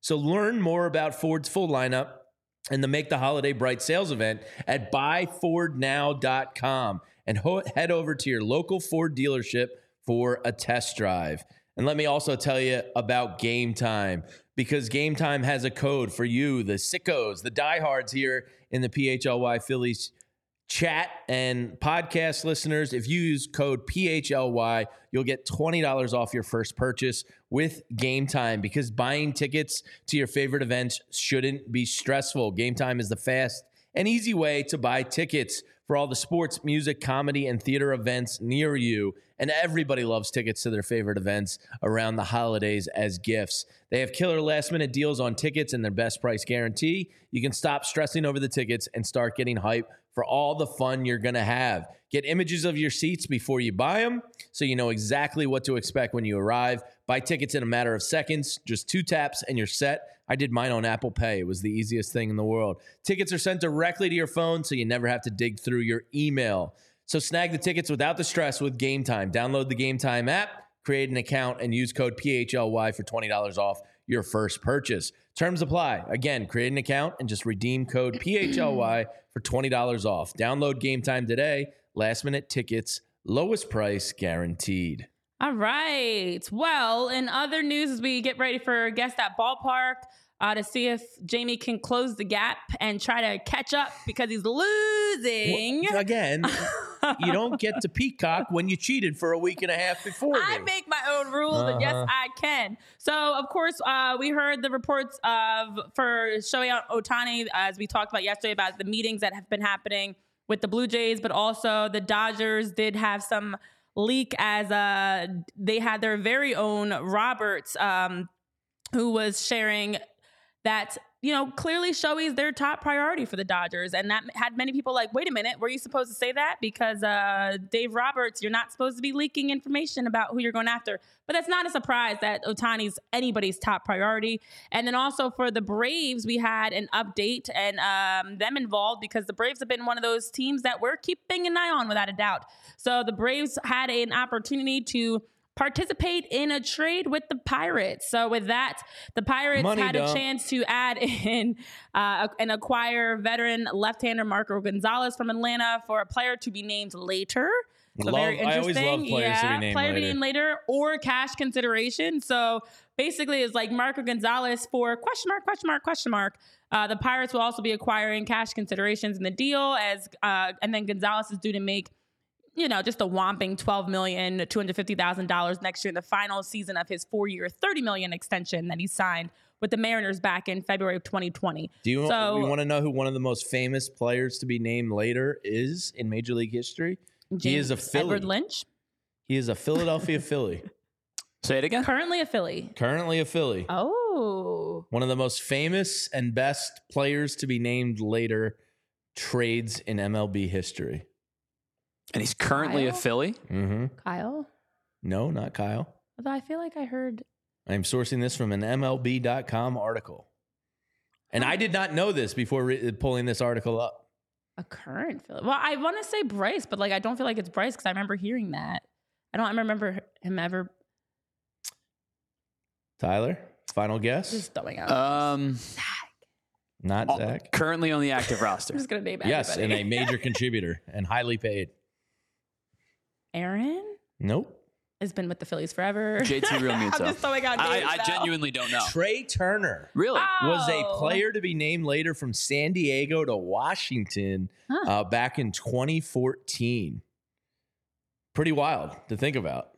So learn more about Ford's full lineup and the Make the Holiday Bright sales event at buyfordnow.com and ho- head over to your local Ford dealership for a test drive. And let me also tell you about Game Time because Game Time has a code for you, the sickos, the diehards here in the PHLY Phillies chat and podcast listeners. If you use code PHLY, you'll get $20 off your first purchase with Game Time because buying tickets to your favorite events shouldn't be stressful. Game Time is the fast and easy way to buy tickets for all the sports, music, comedy, and theater events near you. And everybody loves tickets to their favorite events around the holidays as gifts. They have killer last minute deals on tickets and their best price guarantee. You can stop stressing over the tickets and start getting hype for all the fun you're going to have. Get images of your seats before you buy them so you know exactly what to expect when you arrive. Buy tickets in a matter of seconds, just two taps, and you're set. I did mine on Apple Pay. It was the easiest thing in the world. Tickets are sent directly to your phone so you never have to dig through your email. So snag the tickets without the stress with Game Time. Download the Game Time app, create an account, and use code PHLY for $20 off your first purchase. Terms apply. Again, create an account and just redeem code PHLY for $20 off. Download Game Time today. Last minute tickets, lowest price guaranteed. All right. Well, in other news, as we get ready for guest at ballpark uh, to see if Jamie can close the gap and try to catch up because he's losing. Well, again, you don't get to peacock when you cheated for a week and a half before. I me. make my own rules, uh-huh. and yes, Uh-huh. I can. So, of course, uh, we heard the reports of for Shohei Ohtani, as we talked about yesterday, about the meetings that have been happening with the Blue Jays, but also the Dodgers did have some leak as uh, they had their very own Roberts, um, who was sharing that you know clearly Shohei is their top priority for the Dodgers, and that had many people like, wait a minute, were you supposed to say that? Because uh, Dave Roberts, you're not supposed to be leaking information about who you're going after. But that's not a surprise that Ohtani's anybody's top priority. And then also for the Braves, we had an update and um, them involved because the Braves have been one of those teams that we're keeping an eye on without a doubt. So the Braves had an opportunity to participate in a trade with the Pirates. So with that, the Pirates Money had a chance to add in uh, and acquire veteran left-hander Marco Gonzalez from Atlanta for a player to be named later. So Love- very I always interesting. love players to be yeah, named player to be later. named later or cash consideration. So basically, it's like Marco Gonzalez for question mark, question mark, question mark. Uh, the Pirates will also be acquiring cash considerations in the deal, as uh, and then Gonzalez is due to make you know, just a whomping twelve million, two hundred fifty thousand dollars next year in the final season of his four-year, thirty million extension that he signed with the Mariners back in February of 2020. Do you, So- you want to know who one of the most famous players to be named later is in Major League history? he is a James Philly. Edward Lynch, He is a Philadelphia Philly. Say it again. currently a Philly. Currently a Philly. Oh, One of the most famous and best players to be named later trades in MLB history. And he's currently a Philly. Mm-hmm. Kyle. No, not Kyle. Although I feel like I heard I'm sourcing this from an MLB.com article. And I did not know this before re- pulling this article up. a current Philly. Well, I want to say Bryce, but like I don't feel like it's Bryce because I remember hearing that. I don't remember him ever Tyler, final guess? just throwing out. Um, not oh, Zach. currently on the active I'm roster. just gonna name Yes, and a major contributor and highly paid. Aaron Nope. has been with the Phillies forever. JT Realmuto. I'm just throwing out I, names I now. genuinely don't know. Trea Turner Really? was a Oh. player to be named later from San Diego to Washington Huh. uh, back in 2014. Pretty wild to think about.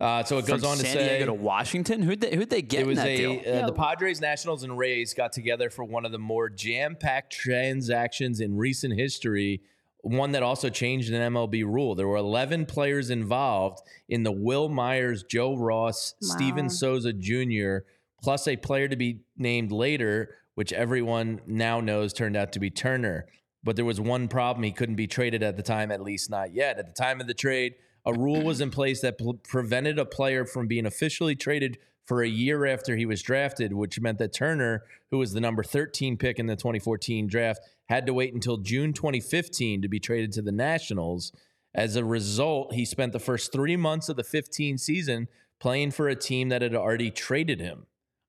Uh, so it goes From on to San say Diego to Washington. Who'd they, who'd they get it was in that a deal? uh, the Padres, Nationals, and Rays got together for one of the more jam-packed transactions in recent history. One that also changed an MLB rule. There were 11 players involved in the Wil Myers, Joe Ross, Steven Wow. Souza Jr., plus a player to be named later, which everyone now knows turned out to be Turner. But there was one problem. He couldn't be traded at the time, at least not yet. At the time of the trade, a rule was in place that p- prevented a player from being officially traded for a year after he was drafted, which meant that Turner, who was the number 13 pick in the 2014 draft, had to wait until June 2015 to be traded to the Nationals. As a result, he spent the first three months of the 15 season playing for a team that had already traded him.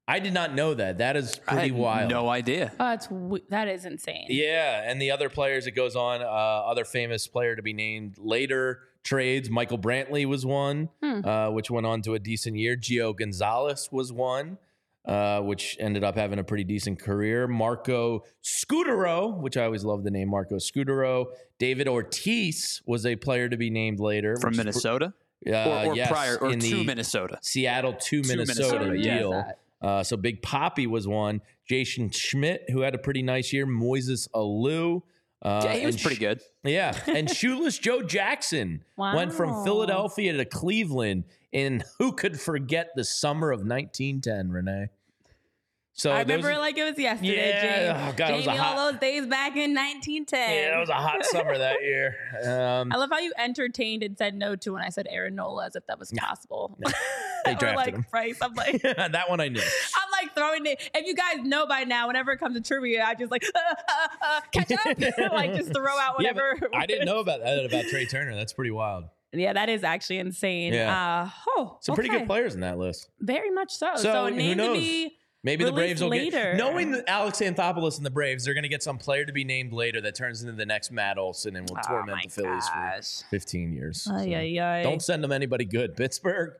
I did not know that. That is I pretty had wild. No idea. Oh, it's w- that is insane. Yeah, and the other players it goes on. Uh, other famous player to be named later trades. Michael Brantley was one, Hmm. uh, which went on to a decent year. Gio Gonzalez was one, uh, which ended up having a pretty decent career. Marco Scutaro, which I always love the name Marco Scutaro. David Ortiz was a player to be named later From which is- Minnesota? Uh, or or yes, prior, or in to Minnesota. Seattle to To Minnesota, Minnesota, yeah. deal. Uh, so Big Poppy was one. Jason Schmidt, who had a pretty nice year. Moises Alou. Uh, Yeah, he was pretty good. Yeah. And Shoeless Joe Jackson went from Philadelphia to Cleveland. And who could forget the summer of 1910, Renee? So I those- remember it like it was yesterday, Yeah. Jamie. Oh, God, it was a Jamie, hot- all those days back in 1910. yeah, it was a hot summer that year. Um, I love how you entertained and said no to when I said Aaron Nola as if that was possible. They drafted like him. Price. I'm like, that one I knew. I'm like throwing it. If you guys know by now, whenever it comes to trivia, I just like uh, uh, uh, catch up, like just throw out Yeah, whatever. I didn't know about that about Trea Turner. That's pretty wild. Yeah, that is actually insane. Yeah. Uh, oh, Some pretty good players in that list. Very much so. So, So, who name to knows? be. Maybe the Braves will later. get knowing that Alex Anthopoulos and the Braves, they're going to get some player to be named later that turns into the next Matt Olson and will Oh torment the Phillies gosh. for 15 years. Ay, So ay, ay. Don't send them anybody good, Pittsburgh.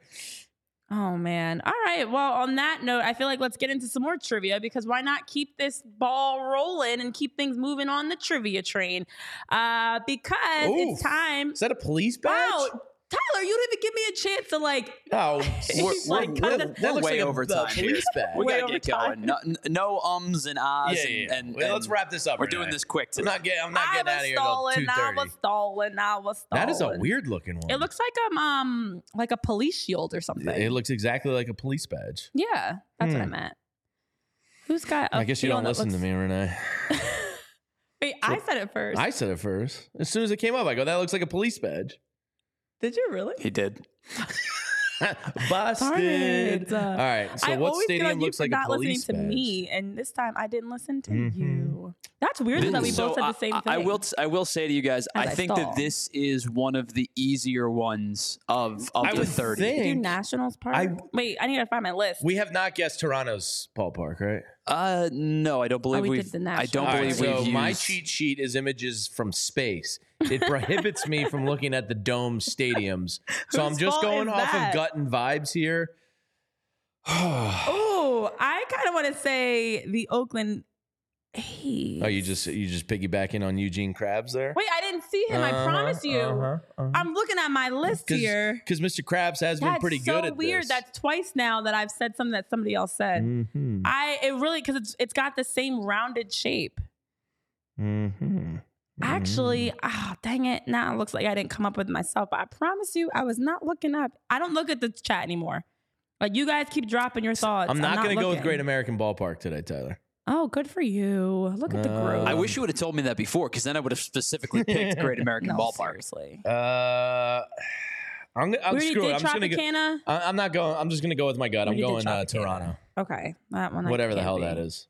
Oh man. All right. Well, on that note, I feel like let's get into some more trivia because why not keep this ball rolling and keep things moving on the trivia train? Uh, because it's time. Is that a police badge? Wow, Tyler, you didn't even give me a chance to like. Oh, We're, Like, we're, cut we're, we're that looks way like over time. here. We gotta get time. going. No, no ums and ahs. Yeah, yeah, yeah. And, and, Well, let's wrap this up. We're Renee. doing this quick I'm not, get, I'm not I getting out of was here stolen. I 2.30. was stolen. I was stolen. That is a weird looking one. It looks like um um like a police shield or something. It looks exactly like a police badge. yeah, that's what I Hmm. meant. Who's got? I I guess you don't listen to me, Renee. Wait, I said it first. I said it first. As soon as it came up, I go, that looks like a police badge. Did you really? He did. Busted. Darn. All right. So I what always feel stadium like you looks for like a not listening police to me, and this time I didn't listen to Mhm. you. That's weird that we So both said I- the same I, thing. I will. I will say to you guys, As I I think stall. that this is one of the easier ones of of I the would thirty. do think Nationals part. I- Wait, I need to find my list. we have not guessed Toronto's ballpark, right? Uh, no, I don't believe Oh, we we've. did the I don't Nationals. All right, believe so we've used. my cheat sheet is images from space. It prohibits me from looking at the dome stadiums. So I'm just going off that? of gut and vibes here. Oh, I kind of want to say the Oakland. A's. Oh, you just you just piggybacking on Eugene Krabs there? wait. I didn't see him. I Uh-huh, promise you. uh-huh, I'm looking at my list here. Because Mr. Krabs has been pretty so good at weird. this. That's twice now that I've said something that somebody else said. mm-hmm. I it really because it's it's got the same rounded shape. Mm-hmm. Actually, ah, dang it. Now it looks like I didn't come up with it myself, but I promise you, I was not looking up. I don't look at the chat anymore. Like you guys keep dropping your thoughts. I'm not, going to go with looking. Great American Ballpark today, Tyler. Oh, good for you. Look at the growth. I wish you would have told me that before, because then I would have specifically picked Great American no, Ballpark. seriously. Uh, I'm, gonna- I'm We already screw it. did I'm just going to go. Tropicana. I- I'm not going. I'm just going to go with my gut. We I'm already did going uh, Tropicana. Toronto. Okay, that one. I Whatever the can't hell be. that is.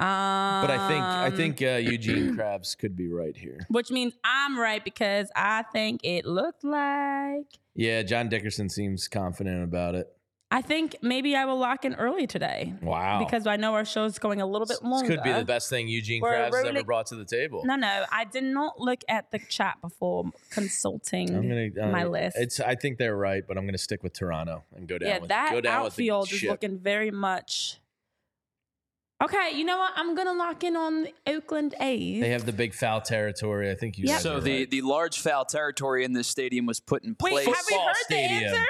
Um, But I think I think uh, Eugene Krabs could be right here. which means I'm right because I think it looked like. Yeah, John Dickerson seems confident about it. I think maybe I will lock in early today Wow. because I know our show's going a little bit this could be the best thing Eugene We're Krabs has ever brought to the table. No, no, I did not look at the chat before consulting. I'm gonna uh, my list. It's I think they're right, but I'm gonna stick with Toronto and go down. yeah, with, that go down outfield is looking very much. Okay, you know what? I'm gonna lock in on the Oakland A's. They have the big foul territory. I think you. Yep. So the, right. the large foul territory in this stadium was put in place. Wait, have we heard stadium. the answer?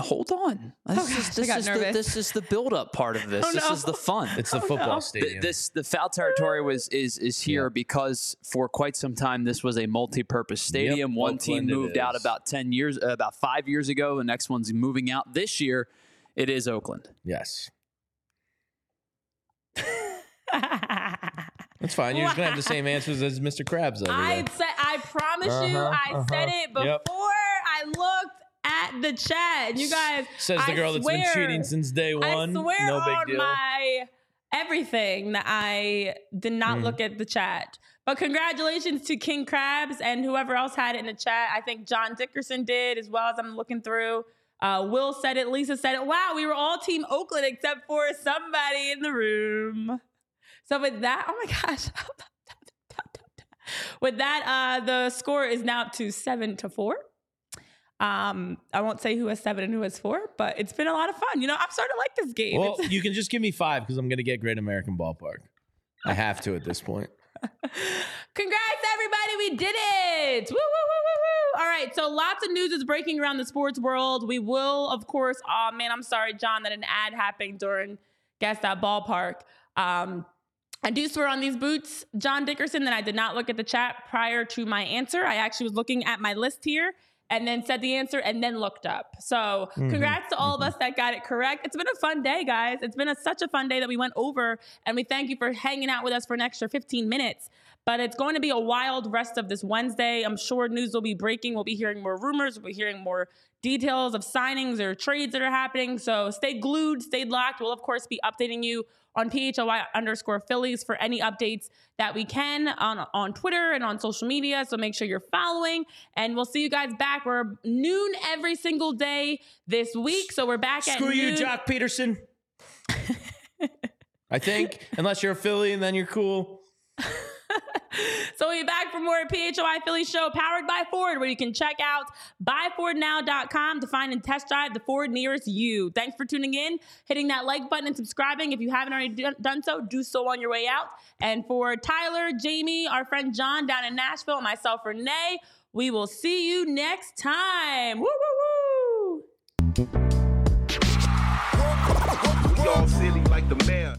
hold on. This, Oh, is, gosh, I this, got is the, nervous. this is the build-up part of this. Oh, This no. is the fun. It's the football Th- stadium. this the foul territory was is is here Yeah. because for quite some time this was a multi-purpose stadium. One team Oakland it moved out about ten years, uh, about five years ago. The next one's moving out this year. It is Oakland. yes. That's fine. You're just gonna have the same answers as Mr. Krabs over I there. said, I promise you, Uh-huh, I said uh-huh. it before Yep. I looked at the chat. And you guys, Says the I girl that's been swear- cheating since day one. I swear no big on deal. my everything that I did not Mm. look at the chat. But congratulations to King Krabs and whoever else had it in the chat. I think John Dickerson did as well as I'm looking through. Uh, Will said it. Lisa said it. Wow, we were all Team Oakland except for somebody in the room. So with that, oh my gosh. with that, uh, the score is now up to seven to four. Um, I won't say who has seven and who has four, but it's been a lot of fun. You know, I'm starting to like this game. Well, you can just give me five because I'm gonna get Great American Ballpark. I have to at this point. Congrats, everybody. We did it. Woo, woo, woo. All right. So lots of news is breaking around the sports world. We will, of course, oh man, I'm sorry, John, that an ad happened during Guess That Ballpark. Um, I do swear on these boots, John Dickerson, that I did not look at the chat prior to my answer. I actually was looking at my list here and then said the answer and then looked up. So mm-hmm. congrats to all of mm-hmm. us that got it correct. It's been a fun day, guys. It's been a, such a fun day that we went over and we thank you for hanging out with us for an extra 15 minutes. But it's going to be a wild rest of this Wednesday. I'm sure news will be breaking. We'll be hearing more rumors. We'll be hearing more details of signings or trades that are happening. So stay glued, stay locked. We'll, of course, be updating you on PHLY underscore Phillies for any updates that we can on, on Twitter and on social media. So make sure you're following. And we'll see you guys back. We're noon every single day this week. So we're back at Screw you, noon. Joc Pederson. I think, unless you're a Philly, and then you're cool. so we'll be back for more PHLY Philly Show powered by Ford, where you can check out buyfordnow.com to find and test drive the Ford nearest you. Thanks for tuning in, hitting that like button, and subscribing. If you haven't already done so, do so on your way out. And for Tyler, Jamie, our friend John down in Nashville, and myself, Renee, we will see you next time. Woo, woo, woo. Long City like the mayor.